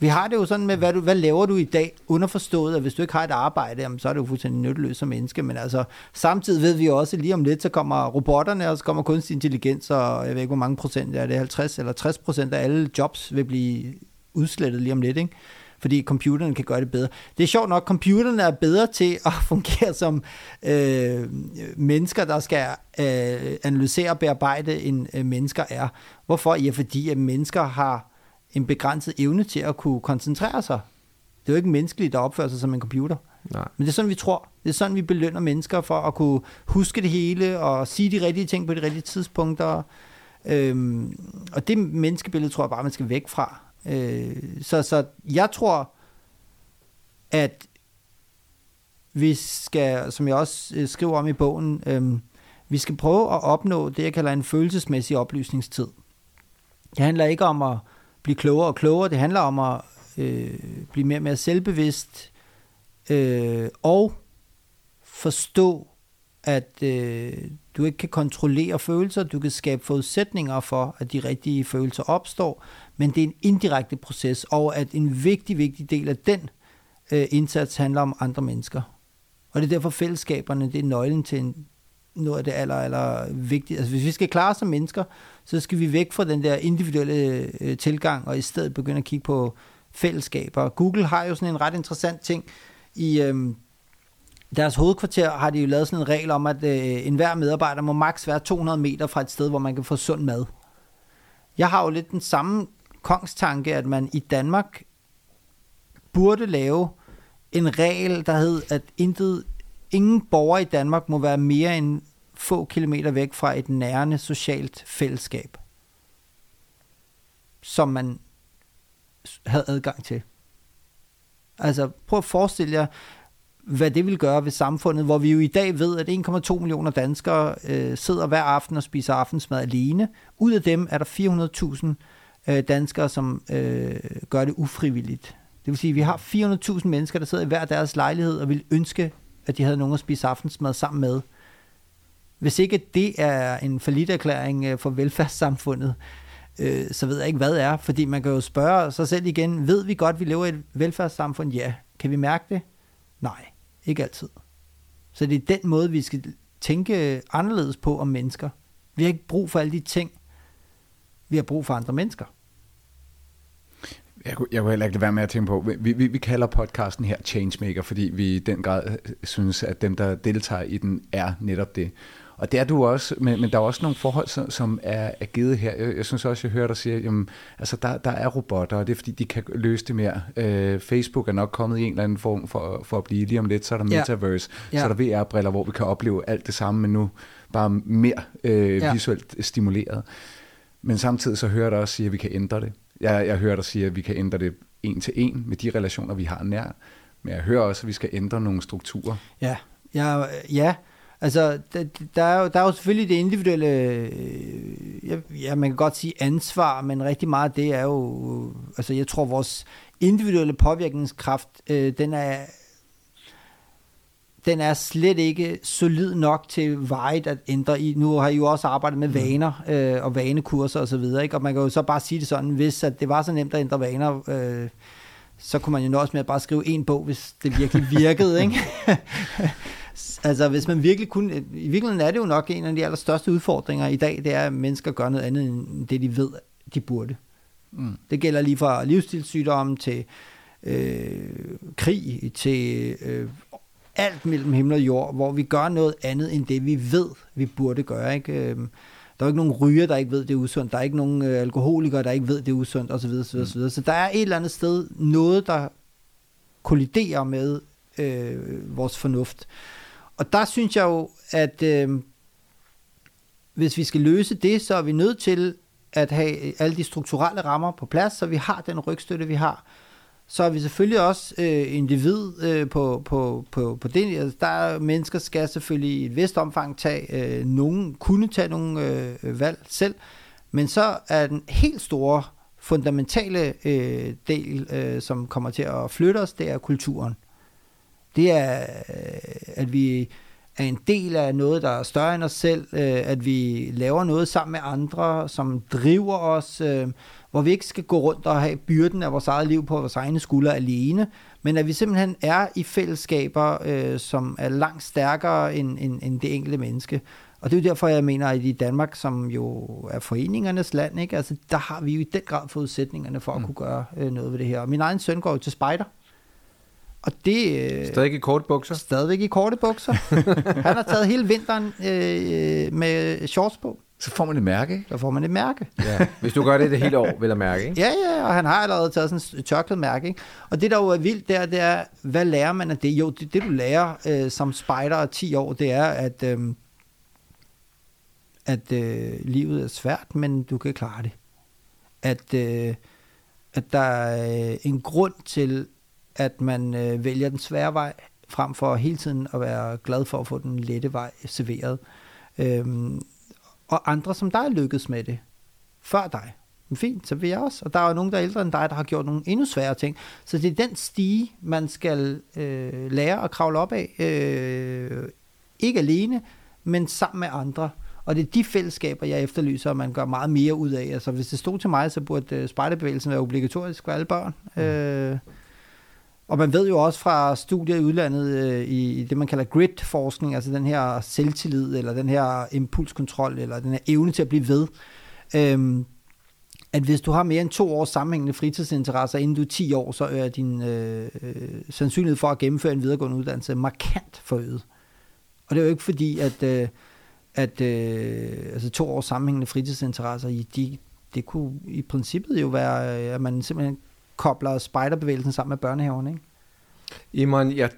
Vi har det jo sådan med, hvad, du, hvad laver du i dag, underforstået, at hvis du ikke har et arbejde, jamen, så er du fuldstændig nytteløs som menneske, men altså, samtidig ved vi også, at lige om lidt, så kommer robotterne, og så kommer kunstig intelligens, og jeg ved ikke, hvor mange procent er det, 50 eller 60 procent af alle jobs vil blive udslettet lige om lidt, ikke? fordi computeren kan gøre det bedre. Det er sjovt nok, computerne er bedre til at fungere som øh, mennesker, der skal øh, analysere og bearbejde, end øh, mennesker er. Hvorfor? Ja, fordi at mennesker har en begrænset evne til at kunne koncentrere sig. Det er jo ikke menneskeligt at opføre sig som en computer. Nej. Men det er sådan, vi tror. Det er sådan, vi belønner mennesker for at kunne huske det hele og sige de rigtige ting på de rigtige tidspunkter. Øhm, og det menneskebillede tror jeg bare, man skal væk fra. Øh, så, så jeg tror, at vi skal, som jeg også øh, skriver om i bogen, øh, vi skal prøve at opnå det, jeg kalder en følelsesmæssig oplysningstid. Det handler ikke om at blive klogere og klogere. Det handler om at øh, blive mere og mere selvbevidst øh, og forstå, at øh, du ikke kan kontrollere følelser. Du kan skabe forudsætninger for, at de rigtige følelser opstår, men det er en indirekte proces, og at en vigtig, vigtig del af den øh, indsats handler om andre mennesker. Og det er derfor fællesskaberne, det er nøglen til en, noget af det aller, aller vigtige. Altså hvis vi skal klare os som mennesker, så skal vi væk fra den der individuelle øh, tilgang, og i stedet begynde at kigge på fællesskaber. Google har jo sådan en ret interessant ting. I øh, deres hovedkvarter har de jo lavet sådan en regel om, at øh, enhver medarbejder må maks være 200 meter fra et sted, hvor man kan få sund mad. Jeg har jo lidt den samme kongstanke, at man i Danmark burde lave en regel, der hed, at intet, ingen borger i Danmark må være mere end få kilometer væk fra et nærende socialt fællesskab, som man havde adgang til. Altså prøv at forestille jer, hvad det vil gøre ved samfundet, hvor vi jo i dag ved, at 1,2 millioner danskere øh, sidder hver aften og spiser aftensmad alene. Ud af dem er der 400.000 øh, danskere, som øh, gør det ufrivilligt. Det vil sige, at vi har 400.000 mennesker, der sidder i hver deres lejlighed og vil ønske, at de havde nogen at spise aftensmad sammen med. Hvis ikke det er en erklæring øh, for velfærdssamfundet, øh, så ved jeg ikke, hvad det er. Fordi man kan jo spørge sig selv igen, ved vi godt, at vi lever i et velfærdssamfund? Ja. Kan vi mærke det? Nej. Ikke altid. Så det er den måde, vi skal tænke anderledes på om mennesker. Vi har ikke brug for alle de ting. Vi har brug for andre mennesker. Jeg kunne, jeg kunne heller ikke lade være med at tænke på, vi, vi, vi kalder podcasten her Changemaker, fordi vi i den grad øh, synes, at dem, der deltager i den, er netop det. Og det er du også, men, men der er også nogle forhold, som, som er, er givet her. Jeg, jeg synes også, jeg hører dig sige, jamen, altså der, der er robotter, og det er fordi, de kan løse det mere. Øh, Facebook er nok kommet i en eller anden form for, for at blive lige om lidt, så er der Metaverse, ja. så er der VR-briller, hvor vi kan opleve alt det samme, men nu bare mere øh, ja. visuelt stimuleret. Men samtidig så hører dig også sige, at vi kan ændre det. Jeg, jeg hører dig sige, at vi kan ændre det en til en med de relationer, vi har nær. Men jeg hører også, at vi skal ændre nogle strukturer. Ja, ja, ja Altså, der, der, er jo, der er jo selvfølgelig det individuelle, øh, ja, man kan godt sige ansvar, men rigtig meget det er jo, altså jeg tror vores individuelle påvirkningskraft, øh, den er den er slet ikke solid nok til vejet at ændre i. Nu har I jo også arbejdet med mm. vaner øh, og vanekurser osv., og, og man kan jo så bare sige det sådan, hvis at det var så nemt at ændre vaner, øh, så kunne man jo nøjes med at bare skrive en bog, hvis det virkelig virkede, ikke? Altså hvis man virkelig kunne, i virkeligheden er det jo nok en af de allerstørste udfordringer i dag, det er, at mennesker gør noget andet end det, de ved, de burde. Mm. Det gælder lige fra livsstilssygdomme til øh, krig, til øh, alt mellem himmel og jord, hvor vi gør noget andet end det, vi ved, vi burde gøre. Ikke? Øhm, der er ikke nogen ryger, der ikke ved, det er usundt. Der er ikke nogen øh, alkoholikere, der ikke ved, det er usundt, osv. osv., osv. Mm. Så der er et eller andet sted noget, der kolliderer med øh, vores fornuft. Og der synes jeg jo, at øh, hvis vi skal løse det, så er vi nødt til at have øh, alle de strukturelle rammer på plads, så vi har den rygstøtte, vi har. Så er vi selvfølgelig også øh, individ øh, på, på, på, på det. Altså, der er mennesker skal selvfølgelig i et vist omfang tage, øh, nogen kunne tage nogle øh, valg selv, men så er den helt store fundamentale øh, del, øh, som kommer til at flytte os, det er kulturen. Det er, øh, at vi er en del af noget, der er større end os selv, øh, at vi laver noget sammen med andre, som driver os, øh, hvor vi ikke skal gå rundt og have byrden af vores eget liv på vores egne skuldre alene, men at vi simpelthen er i fællesskaber, som er langt stærkere end, end, end det enkelte menneske. Og det er jo derfor, jeg mener, at i Danmark, som jo er foreningernes land, ikke? Altså, der har vi jo i den grad forudsætningerne for at mm. kunne gøre noget ved det her. Og min egen søn går jo til spejder. Og det... Øh, Stadig i korte bukser? Stadigvæk i korte bukser. Han har taget hele vinteren øh, med shorts på. Så får man et mærke, ikke? Så får man et mærke. Ja, hvis du gør det det hele år, vil jeg mærke, ikke? Ja, ja, og han har allerede taget sådan et tørklædt mærke, ikke? Og det, der jo er vildt der, det er, hvad lærer man af det? Jo, det, det du lærer øh, som spejder af 10 år, det er, at, øh, at øh, livet er svært, men du kan klare det. At, øh, at der er en grund til, at man øh, vælger den svære vej, frem for hele tiden at være glad for at få den lette vej serveret. Øhm, og andre som dig lykkedes med det, før dig. Men fint, så vil jeg også. Og der er jo nogen, der er ældre end dig, der har gjort nogle endnu svære ting. Så det er den stige, man skal øh, lære at kravle op af. Øh, ikke alene, men sammen med andre. Og det er de fællesskaber, jeg efterlyser, at man gør meget mere ud af. Altså, hvis det stod til mig, så burde øh, spejderbevægelsen være obligatorisk for alle børn. Mm. Øh, og man ved jo også fra studier i udlandet øh, i, i det, man kalder grit-forskning, altså den her selvtillid, eller den her impulskontrol, eller den her evne til at blive ved, øh, at hvis du har mere end to års sammenhængende fritidsinteresser, inden du er 10 år, så er din øh, øh, sandsynlighed for at gennemføre en videregående uddannelse markant forøget. Og det er jo ikke fordi, at, øh, at øh, altså to års sammenhængende fritidsinteresser, de, det kunne i princippet jo være, øh, at man simpelthen kobler spejderbevægelsen sammen med børnehaven, ikke? Iman, jeg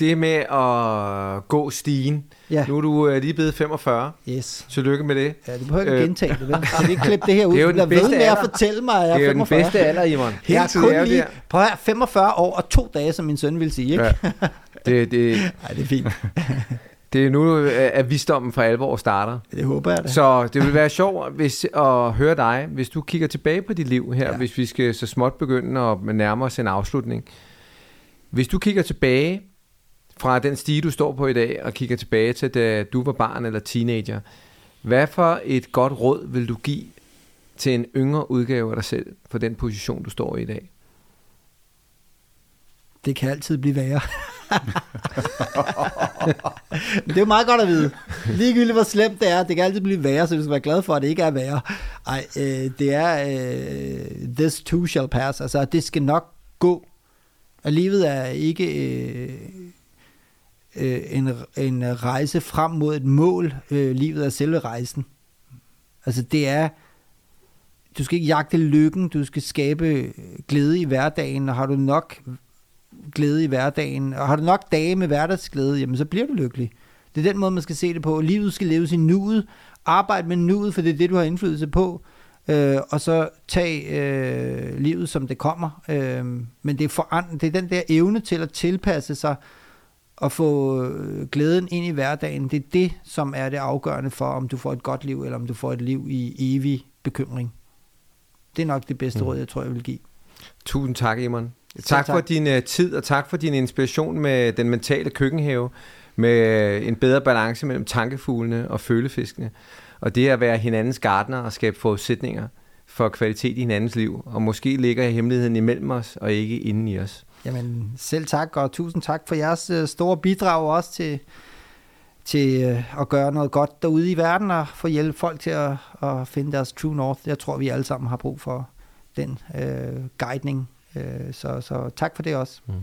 det med at gå stigen. Ja. Nu er du øh, lige blevet 45. Yes. Tillykke med det. Ja, det behøver ikke Øh. gentage det, vel? Kan ikke klippe det her ud? Det er jo den bedste ved med at alder. fortælle mig, at jeg Det er er jo den 45. bedste alder, Ivan. Jeg er kun er lige, at høre, 45 år og to dage, som min søn ville sige, ikke? Ja. Det, det, Nej, det er fint. det er nu, øh, at visdommen for alvor starter. Det håber jeg da. Så det vil være sjovt hvis, at høre dig, hvis du kigger tilbage på dit liv her, ja. Ja. hvis vi skal så småt begynde at nærme os en afslutning. Hvis du kigger tilbage fra den stige, du står på i dag, og kigger tilbage til, da du var barn eller teenager, hvad for et godt råd vil du give til en yngre udgave af dig selv, for den position, du står i i dag? Det kan altid blive værre det er jo meget godt at vide. Ligegyldigt hvor slemt det er, det kan altid blive værre, så du skal være glad for, at det ikke er værre. Ej, øh, det er, øh, this too shall pass. Altså, det skal nok gå. Og livet er ikke øh, øh, en, en rejse frem mod et mål. Øh, livet er selve rejsen. Altså, det er du skal ikke jagte lykken, du skal skabe glæde i hverdagen, og har du nok glæde i hverdagen, og har du nok dage med hverdagsglæde, jamen så bliver du lykkelig. Det er den måde, man skal se det på. Livet skal leves i nuet. Arbejde med nuet, for det er det, du har indflydelse på. Øh, og så tag øh, livet, som det kommer. Øh, men det er, forand- det er den der evne til at tilpasse sig og få øh, glæden ind i hverdagen. Det er det, som er det afgørende for, om du får et godt liv, eller om du får et liv i evig bekymring. Det er nok det bedste Mm. råd, jeg tror, jeg vil give. Tusind tak, Imon. Selv Tak for tak. din uh, tid, og tak for din inspiration med den mentale køkkenhave, med en bedre balance mellem tankefuglene og følefiskene, og det at være hinandens gardner og skabe forudsætninger for kvalitet i hinandens liv, og måske ligger hemmeligheden imellem os, og ikke inden i os. Jamen, selv tak, og tusind tak for jeres øh, store bidrag også til, til øh, at gøre noget godt derude i verden, og få hjælpe folk til at, at finde deres true north. Jeg tror, vi alle sammen har brug for den øh, guidning. Øh, så, så tak for det også. Mm.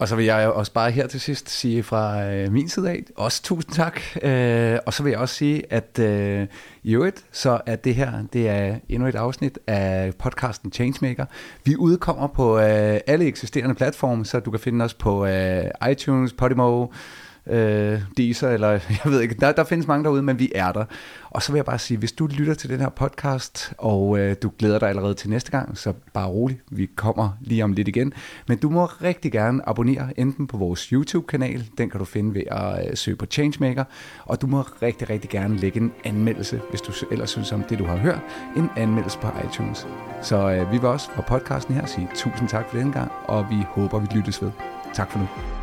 Og så vil jeg også bare her til sidst sige fra øh, min side af, også tusind tak. Øh, og så vil jeg også sige, at øh, i øvrigt, så er det her, det er endnu et afsnit af podcasten Changemaker. Vi udkommer på øh, alle eksisterende platforme, så du kan finde os på øh, iTunes, Podimo, øh, Deezer, eller jeg ved ikke, der, der findes mange derude, men vi er der. Og så vil jeg bare sige, hvis du lytter til den her podcast, og øh, du glæder dig allerede til næste gang, så bare rolig, vi kommer lige om lidt igen. Men du må rigtig gerne abonnere enten på vores YouTube-kanal, den kan du finde ved at øh, søge på Changemaker, og du må rigtig, rigtig gerne lægge en anmeldelse, hvis du ellers synes om det, du har hørt, en anmeldelse på iTunes. Så øh, vi vil også fra podcasten her sige tusind tak for denne gang, og vi håber, vi lyttes ved. Tak for nu.